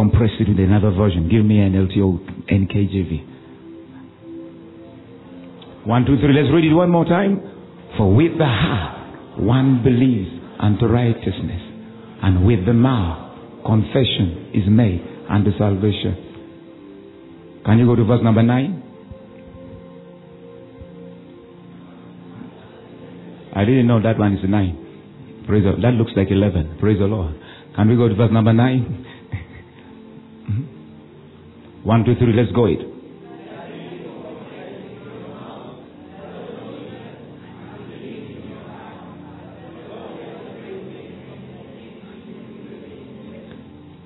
Compress it with another version. Give me an LTO NKJV. One, two, three. Let's read it one more time. For with the heart one believes unto righteousness, and with the mouth confession is made unto salvation. Can you go to verse number nine? I didn't know that one is nine. Praise the, that looks like 11. Praise the Lord. Can we go to verse number 9? One, two, three, let's go it.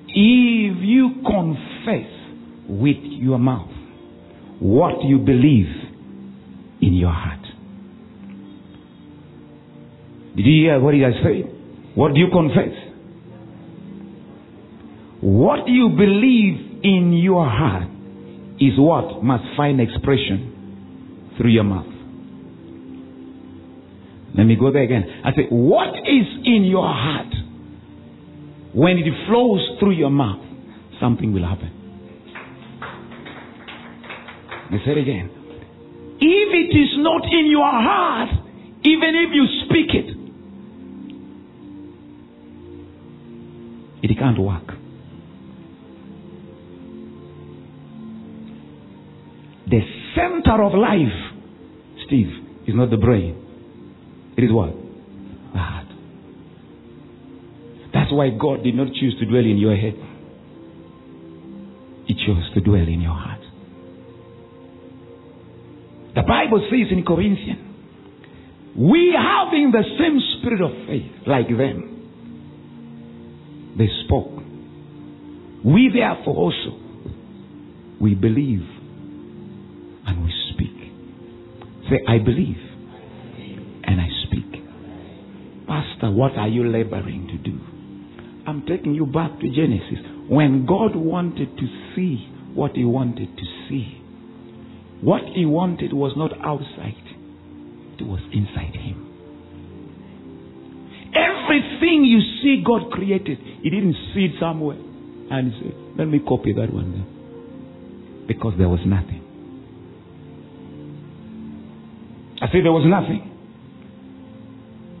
If you confess with your mouth what you believe in your heart, did you hear what he I said? What do you confess? What you believe in your heart is what must find expression through your mouth. Let me go there again. I say, what is in your heart? When it flows through your mouth, something will happen. I say it again. If it is not in your heart, even if you speak it, it can't work. Center of life, Steve, is not the brain. It is what? The heart. That's why God did not choose to dwell in your head. He chose to dwell in your heart. The Bible says in Corinthians, we having the same spirit of faith like them. They spoke. We therefore also, we believe Say, I believe and I speak. Pastor, what are you laboring to do? I'm taking you back to Genesis. When God wanted to see what he wanted to see, what he wanted was not outside, it was inside him. Everything you see God created, he didn't see it somewhere and he said, let me copy that one there. Because there was nothing. I said there was nothing.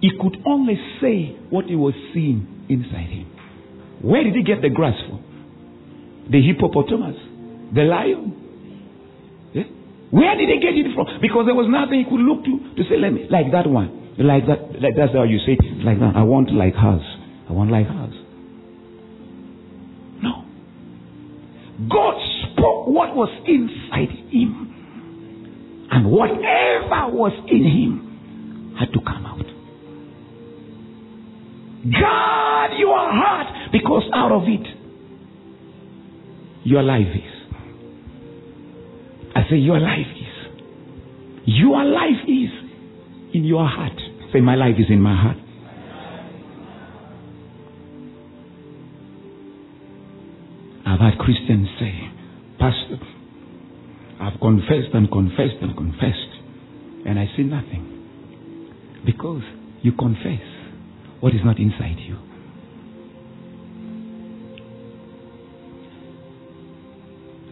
He could only say what he was seeing inside him. Where did he get the grass from? The hippopotamus? The lion? Yeah? Where did he get it from? Because there was nothing he could look to to say, let me, like that one. Like that, like that's how you say it. Like that. I want like hers. I want like hers. No. God spoke what was inside whatever was in him had to come out. Guard your heart because out of it your life is. I say your life is. Your life is in your heart. Say my life is in my heart. I've had Christians say, Pastor, I've confessed and confessed and confessed, and I see nothing. Because you confess what is not inside you.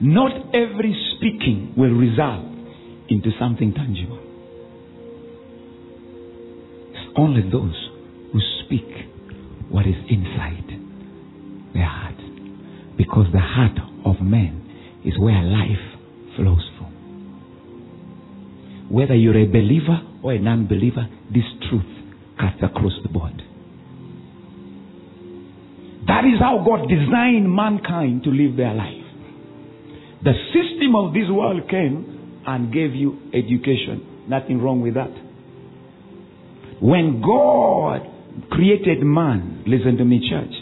Not every speaking will result into something tangible. It's only those who speak what is inside their heart. Because the heart of man is where life flows from. Whether you're a believer or a non believer, this truth cuts across the board. That is how God designed mankind to live their life. The system of this world came and gave you education. Nothing wrong with that. When God created man, listen to me, church,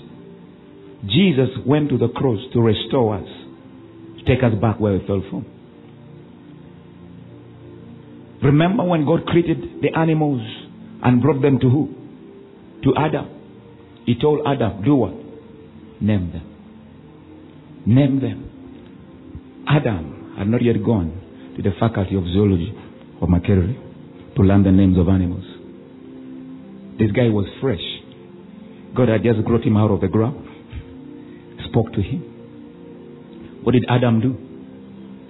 Jesus went to the cross to restore us, to take us back where we fell from. Remember when God created the animals and brought them to who? To Adam. He told Adam, do what? Name them. Name them. Adam had not yet gone to the faculty of zoology or Makerere to learn the names of animals. This guy was fresh. God had just brought him out of the ground, spoke to him. What did Adam do?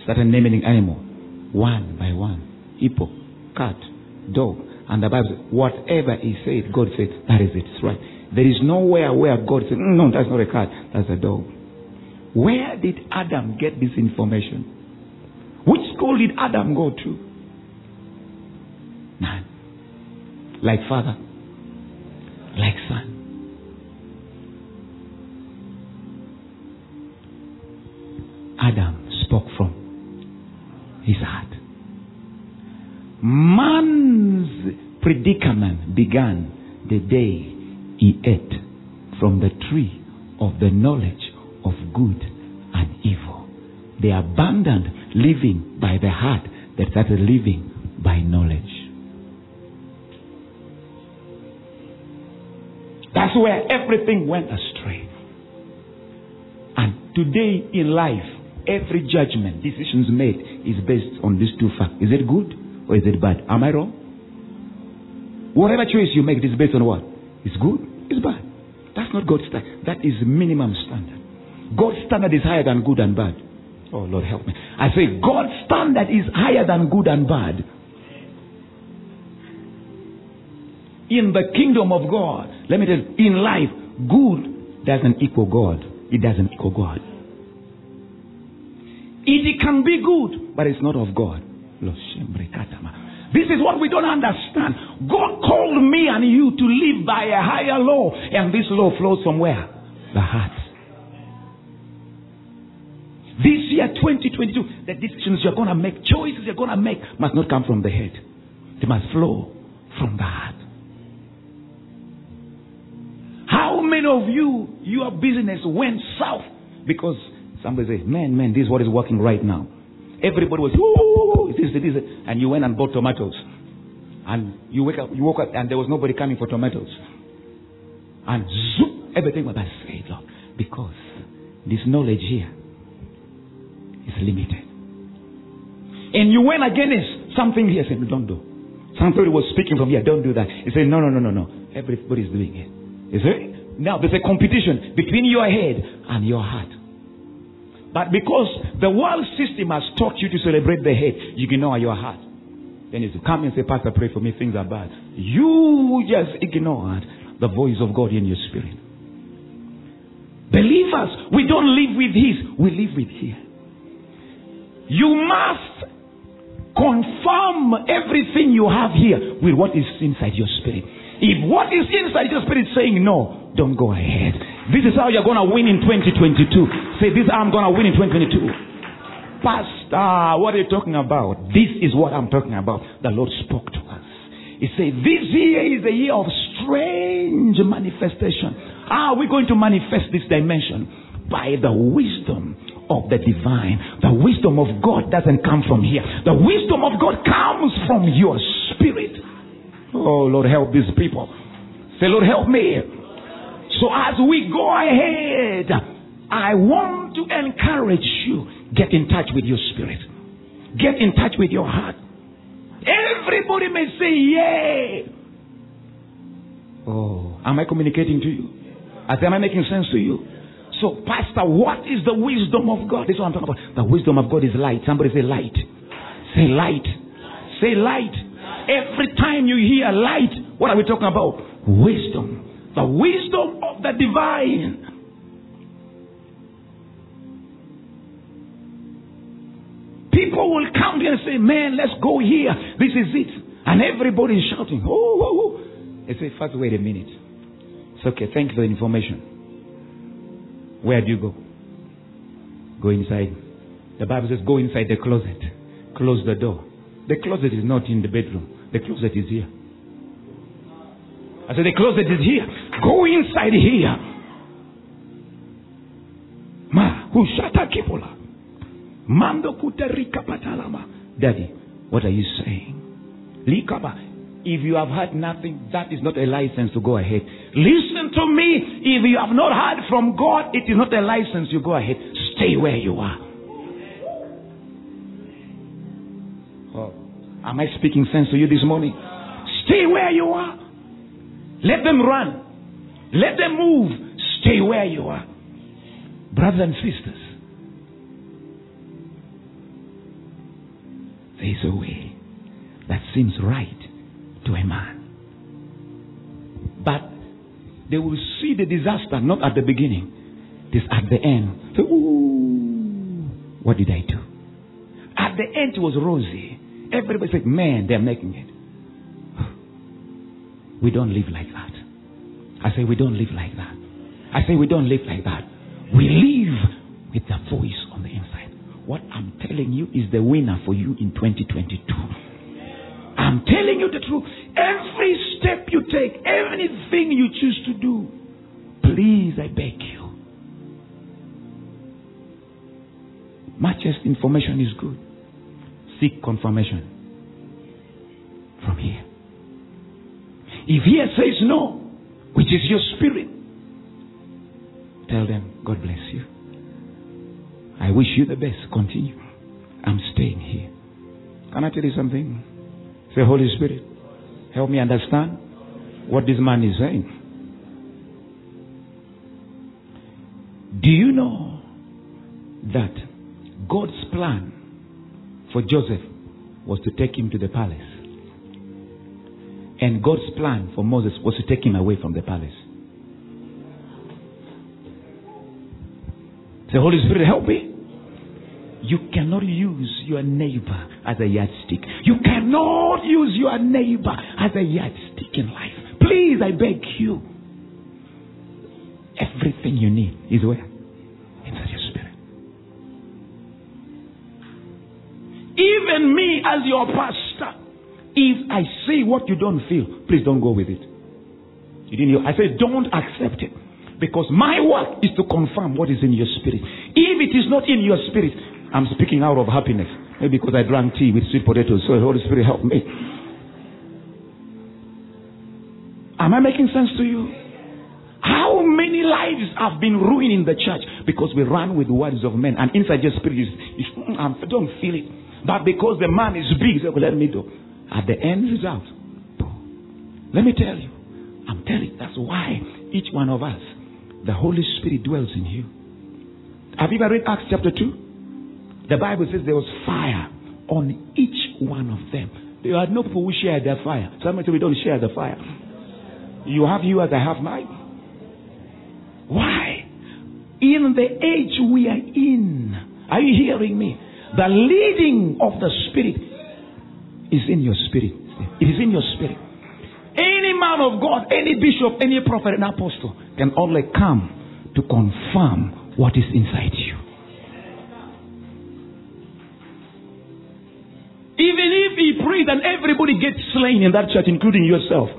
Started naming animal one by one. Hippo, cat, dog. And the Bible says, whatever he said, God said, that is it. It's right. There is nowhere where God said, mm, no, that's not a cat, that's a dog. Where did Adam get this information? Which school did Adam go to? None. Like father, like son. Predicament began the day he ate from the tree of the knowledge of good and evil. They abandoned living by the heart that started living by knowledge. That's where everything went astray. And today in life, every judgment, decisions made is based on these two facts. Is it good or is it bad? Am I wrong? Whatever choice you make it is based on what? It's good, it's bad. That's not God's standard. That is minimum standard. God's standard is higher than good and bad. Oh Lord help me. I say God's standard is higher than good and bad. In the kingdom of God, let me tell you, in life, good doesn't equal God. It doesn't equal God. It can be good, but it's not of God. This is what we don't understand. God called me and you to live by a higher law, and this law flows from where? The heart. This year, 2022, the decisions you're going to make, choices you're going to make, must not come from the head. They must flow from the heart. How many of you, your business went south because somebody says, man, man, this is what is working right now. Everybody was, ooh, this, this, and you went and bought tomatoes. And you wake up, you woke up and there was nobody coming for tomatoes. And zoom, everything was, say, Lord, because this knowledge here is limited. And you went against something here, said, don't do. Somebody was speaking from here, don't do that. He said, no, no, no, no, no. Everybody's doing it. You see? Now there's a competition between your head and your heart. But because the world system has taught you to celebrate the head, you ignore your heart. Then you come and say, Pastor, pray for me, things are bad. You just ignored the voice of God in your spirit. Believers, we don't live with His, we live with His. You must confirm everything you have here with what is inside your spirit. If what is inside your spirit is saying no, don't go ahead. This is how you're going to win in 2022. Say, this I'm going to win in 2022. Pastor, what are you talking about? This is what I'm talking about. The Lord spoke to us. He said, This year is a year of strange manifestation. How are we going to manifest this dimension? By the wisdom of the divine. The wisdom of God doesn't come from here. The wisdom of God comes from your spirit. Oh, Lord, help these people. Say, Lord, help me. So as we go ahead I want to encourage you. Get in touch with your spirit. Get in touch with your heart. Everybody may say, Yay. Oh, am I communicating to you? Am I making sense to you? So, Pastor, what is the wisdom of God? This is what I'm talking about. The wisdom of God is light. Somebody say light. Say light. Say light. Every time you hear light, what are we talking about? Wisdom. The wisdom of the divine. People will come here and say, Man, let's go here. This is it. And everybody is shouting, Oh, oh, oh. They say, First, wait a minute. It's okay. Thank you for the information. Where do you go? Go inside. The Bible says, Go inside the closet. Close the door. The closet is not in the bedroom, the closet is here. I said, The closet is here. Go inside here. Ma, hushata kipola. Mando kuterika patalama. Daddy, what are you saying? Likaba. If you have heard nothing, that is not a license to go ahead. Listen to me. If you have not heard from God, it is not a license you go ahead. Stay where you are. Oh, am I speaking sense to you this morning? Stay where you are. Let them run. Let them move. Stay where you are. Brothers and sisters, there is a way that seems right to a man. But they will see the disaster not at the beginning, it is at the end. So, what did I do? At the end, it was rosy. Everybody said, man, they're making it. We don't live like that. I say, we don't live like that. I say, we don't live like that. We live with the voice on the inside. What I'm telling you is the winner for you in 2022. I'm telling you the truth. Every step you take, anything you choose to do, please, I beg you. Much as information is good, seek confirmation from here. If here says no, which is your spirit, tell them, God bless you. I wish you the best. Continue. I'm staying here. Can I tell you something? Say, Holy Spirit, help me understand what this man is saying. Do you know that God's plan for Joseph was to take him to the palace? And God's plan for Moses was to take him away from the palace. Say, Holy Spirit, help me. You cannot use your neighbor as a yardstick. You cannot use your neighbor as a yardstick in life. Please, I beg you. Everything you need is where? Inside your spirit. Even me, as your pastor, if I say what you don't feel, please don't go with it. You didn't hear? I say, don't accept it. Because my work is to confirm what is in your spirit. If it is not in your spirit, I'm speaking out of happiness. Maybe because I drank tea with sweet potatoes. So the Holy Spirit help me. Am I making sense to you? How many lives have been ruined in the church because we run with words of men and inside your spirit is, is hmm, I don't feel it. But because the man is big, let me do. At the end result, let me tell you, I'm telling you, that's why each one of us, the Holy Spirit dwells in you. Have you ever read Acts chapter 2? The Bible says there was fire on each one of them. There are no people who share their fire. Somebody say we don't share the fire. You have yours, I have mine. Why? In the age we are in, are you hearing me? The leading of the Spirit is in your spirit. It is in your spirit. Any man of God, any bishop, any prophet, and apostle can only come to confirm what is inside you. Even if he prayed and everybody gets slain in that church, including yourself,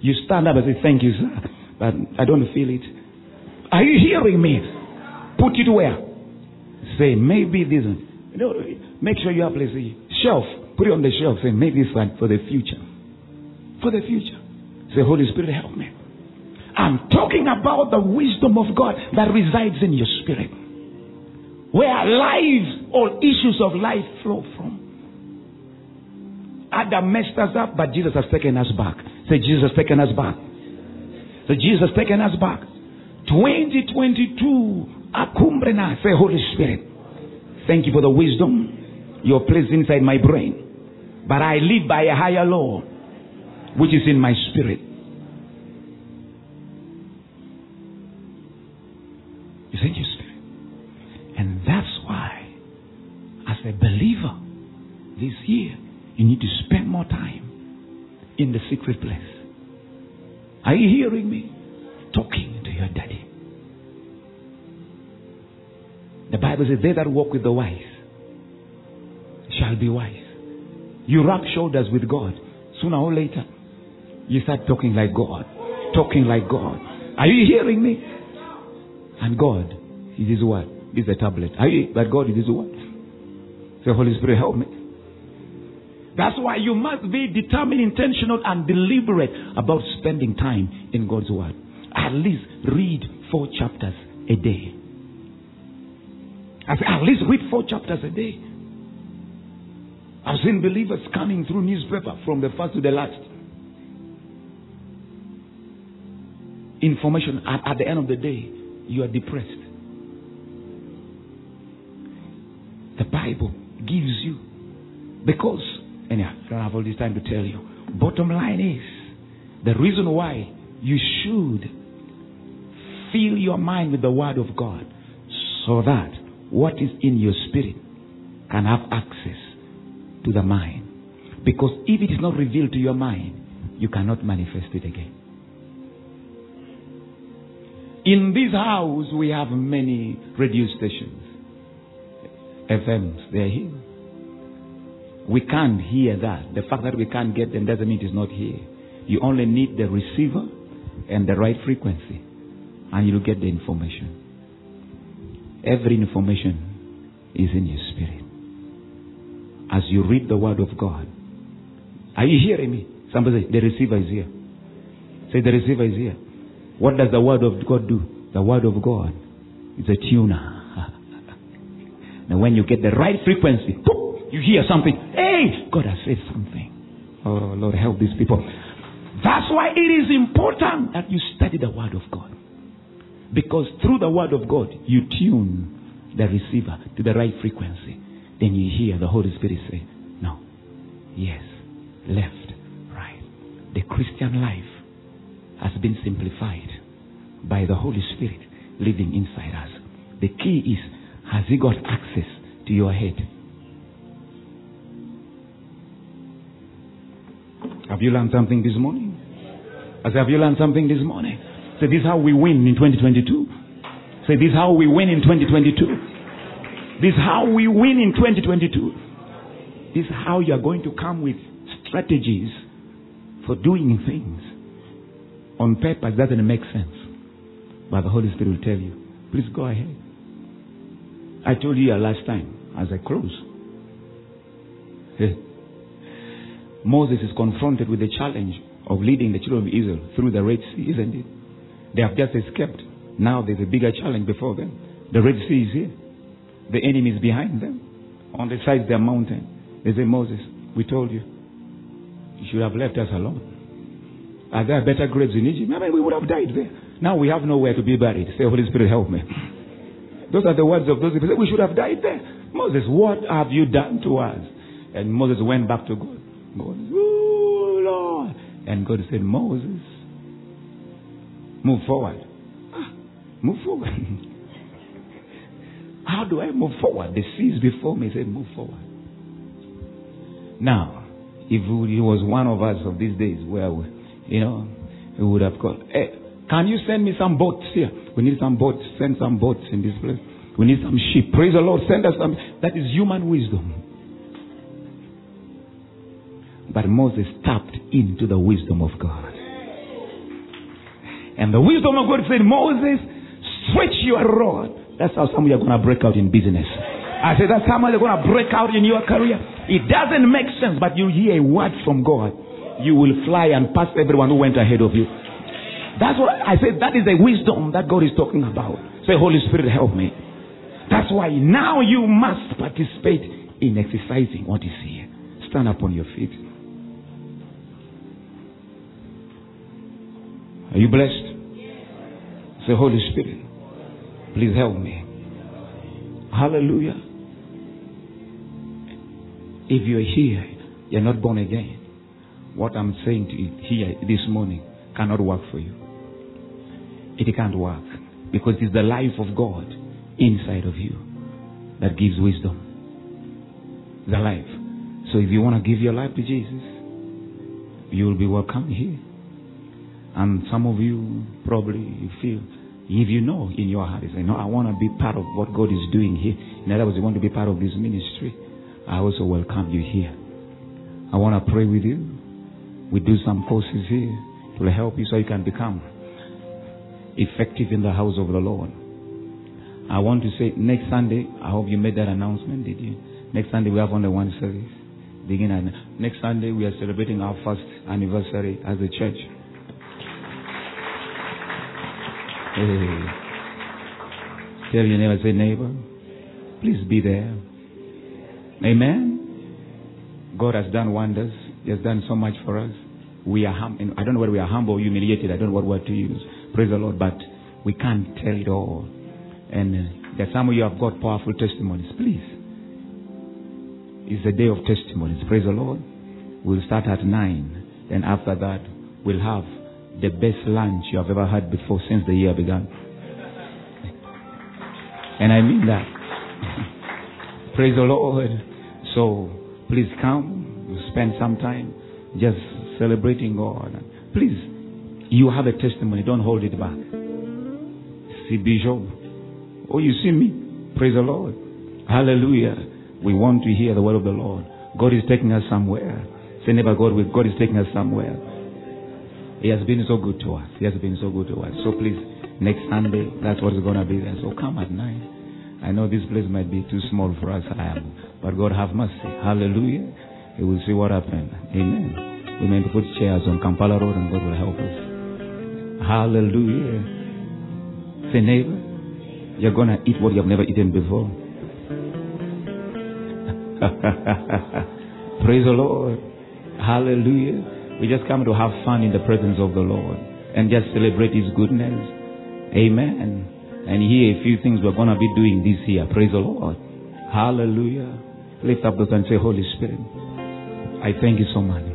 you stand up and say, Thank you, sir, but I don't feel it. Are you hearing me? Put it where? Say, maybe this. Know, make sure you have a shelf. Put it on the shelf. Say, make this one for the future. For the future. Say, Holy Spirit, help me. I'm talking about the wisdom of God that resides in your spirit. Where life or issues of life flow from. Adam messed us up, but Jesus has taken us back. Say, Jesus has taken us back. Say, Jesus has taken us back. 2022, Akumbrena, say, Holy Spirit. Thank you for the wisdom you're placed inside my brain. But I live by a higher law, which is in my spirit. It's in your spirit. And that's why, as a believer, this year, you need to spend more time in the secret place. Are you hearing me? Talking to your daddy. The Bible says, They that walk with the wise be wise. You rub shoulders with God. Sooner or later, you start talking like God. Talking like God. Are you hearing me? And God is His word. Is the tablet. Are you, but God is His word. Say, Holy Spirit, help me. That's why you must be determined, intentional, and deliberate about spending time in God's Word. At least read four chapters a day. I say, at least read four chapters a day. I've seen believers scanning through newspaper from the first to the last. Information, at, at the end of the day, you are depressed. The Bible gives you, because Anyhow, I don't have all this time to tell you. Bottom line is the reason why you should fill your mind with the Word of God so that what is in your spirit can have access to the mind. Because if it is not revealed to your mind, you cannot manifest it again. In this house, we have many radio stations, FMs, they are here. We can't hear that. The fact that we can't get them doesn't mean it is not here. You only need the receiver and the right frequency, and you'll get the information. Every information is in your spirit. As you read the Word of God, are you hearing me? Somebody say, the receiver is here. Say, the receiver is here. What does the Word of God do? The Word of God is a tuner. and when you get the right frequency, you hear something. Hey, God has said something. Oh, Lord, help these people. That's why it is important that you study the Word of God. Because through the Word of God, you tune the receiver to the right frequency. Then you hear the Holy Spirit say, No, yes, left, right. The Christian life has been simplified by the Holy Spirit living inside us. The key is, has He got access to your head? Have you learned something this morning? I said, have you learned something this morning? Say, this is how we win in 2022. Say, this is how we win in 2022. This is how we win in 2022. This is how you are going to come with strategies for doing things. On paper, it doesn't make sense. But the Holy Spirit will tell you, please go ahead. I told you last time as I close. Moses is confronted with the challenge of leading the children of Israel through the Red Sea, isn't it? They have just escaped. Now there's a bigger challenge before them. The Red Sea is here. The enemy is behind them. On the side of their mountain. They say, Moses, we told you. You should have left us alone. Are there better graves in Egypt? I mean, we would have died there. Now we have nowhere to be buried. Say, Holy Spirit, help me. Those are the words of those people. We should have died there. Moses, what have you done to us? And Moses went back to God. God, oh Lord. And God said, Moses, move forward. Ah, move forward. How do I move forward? The sea is before me. Said, move forward. Now, if he was one of us of these days where, we, you know, he would have called, hey, can you send me some boats here? We need some boats. Send some boats in this place. We need some sheep. Praise the Lord. Send us some. That is human wisdom. But Moses tapped into the wisdom of God. And the wisdom of God said, Moses, stretch your rod. That's how some of you are going to break out in business. I said, that's how you're going to break out in your career. It doesn't make sense, but you hear a word from God. You will fly and pass everyone who went ahead of you. That's what I said. That is the wisdom that God is talking about. Say, Holy Spirit, help me. That's why now you must participate in exercising what is here. Stand up on your feet. Are you blessed? Say, Holy Spirit, please help me. Hallelujah. If you're here, you're not born again. What I'm saying to you here this morning cannot work for you. It can't work because it's the life of God inside of you that gives wisdom. The life. So if you want to give your life to Jesus, you will be welcome here. And some of you probably feel, if you know in your heart, you say, no, I want to be part of what God is doing here. In other words, you want to be part of this ministry. I also welcome you here. I want to pray with you. We do some courses here to help you so you can become effective in the house of the Lord. I want to say next Sunday, I hope you made that announcement, did you? Next Sunday we have only one service. Begin at, next Sunday we are celebrating our first anniversary as a church. Mm-hmm. Hey. Tell your neighbor, say neighbor, please be there. Amen. God has done wonders. He has done so much for us. We are hum- I don't know whether we are humble or humiliated. I don't know what word to use. Praise the Lord. But we can't tell it all. And there some of you have got powerful testimonies. Please. It's a day of testimonies. Praise the Lord. We'll start at 9. Then after that, we'll have the best lunch you have ever had before since the year began. And I mean that. Praise the Lord. So please come, spend some time just celebrating God. Please, you have a testimony, don't hold it back. See Bishop. Oh, you see me? Praise the Lord. Hallelujah. We want to hear the word of the Lord. God is taking us somewhere. Say neighbor God God is taking us somewhere. He has been so good to us. He has been so good to us. So please, next Sunday, that's what is going to be there. So come at nine. I know this place might be too small for us, I am. But God have mercy. Hallelujah. We will see what happens. Amen. We may put chairs on Kampala Road and God will help us. Hallelujah. Say, neighbor, you're going to eat what you have never eaten before. Praise the Lord. Hallelujah. We just come to have fun in the presence of the Lord and just celebrate His goodness. Amen. And here a few things we're going to be doing this year. Praise the Lord. Hallelujah. Lift up those and say, Holy Spirit, I thank you so much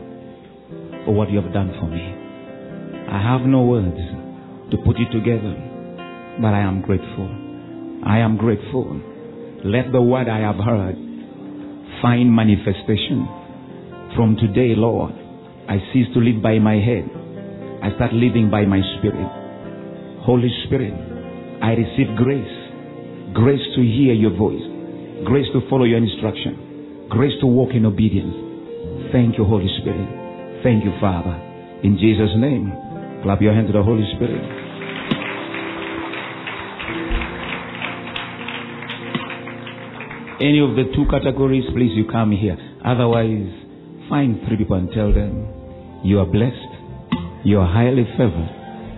for what you have done for me. I have no words to put it together, but I am grateful. I am grateful. Let the word I have heard find manifestation. From today, Lord, I cease to live by my head. I start living by my spirit. Holy Spirit, I receive grace. Grace to hear your voice. Grace to follow your instruction. Grace to walk in obedience. Thank you, Holy Spirit. Thank you, Father. In Jesus' name, clap your hands to the Holy Spirit. Any of the two categories, please, you come here. Otherwise, find three people and tell them you are blessed, you are highly favored,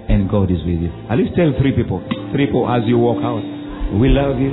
and God is with you. At least tell three people, three people as you walk out, we love you,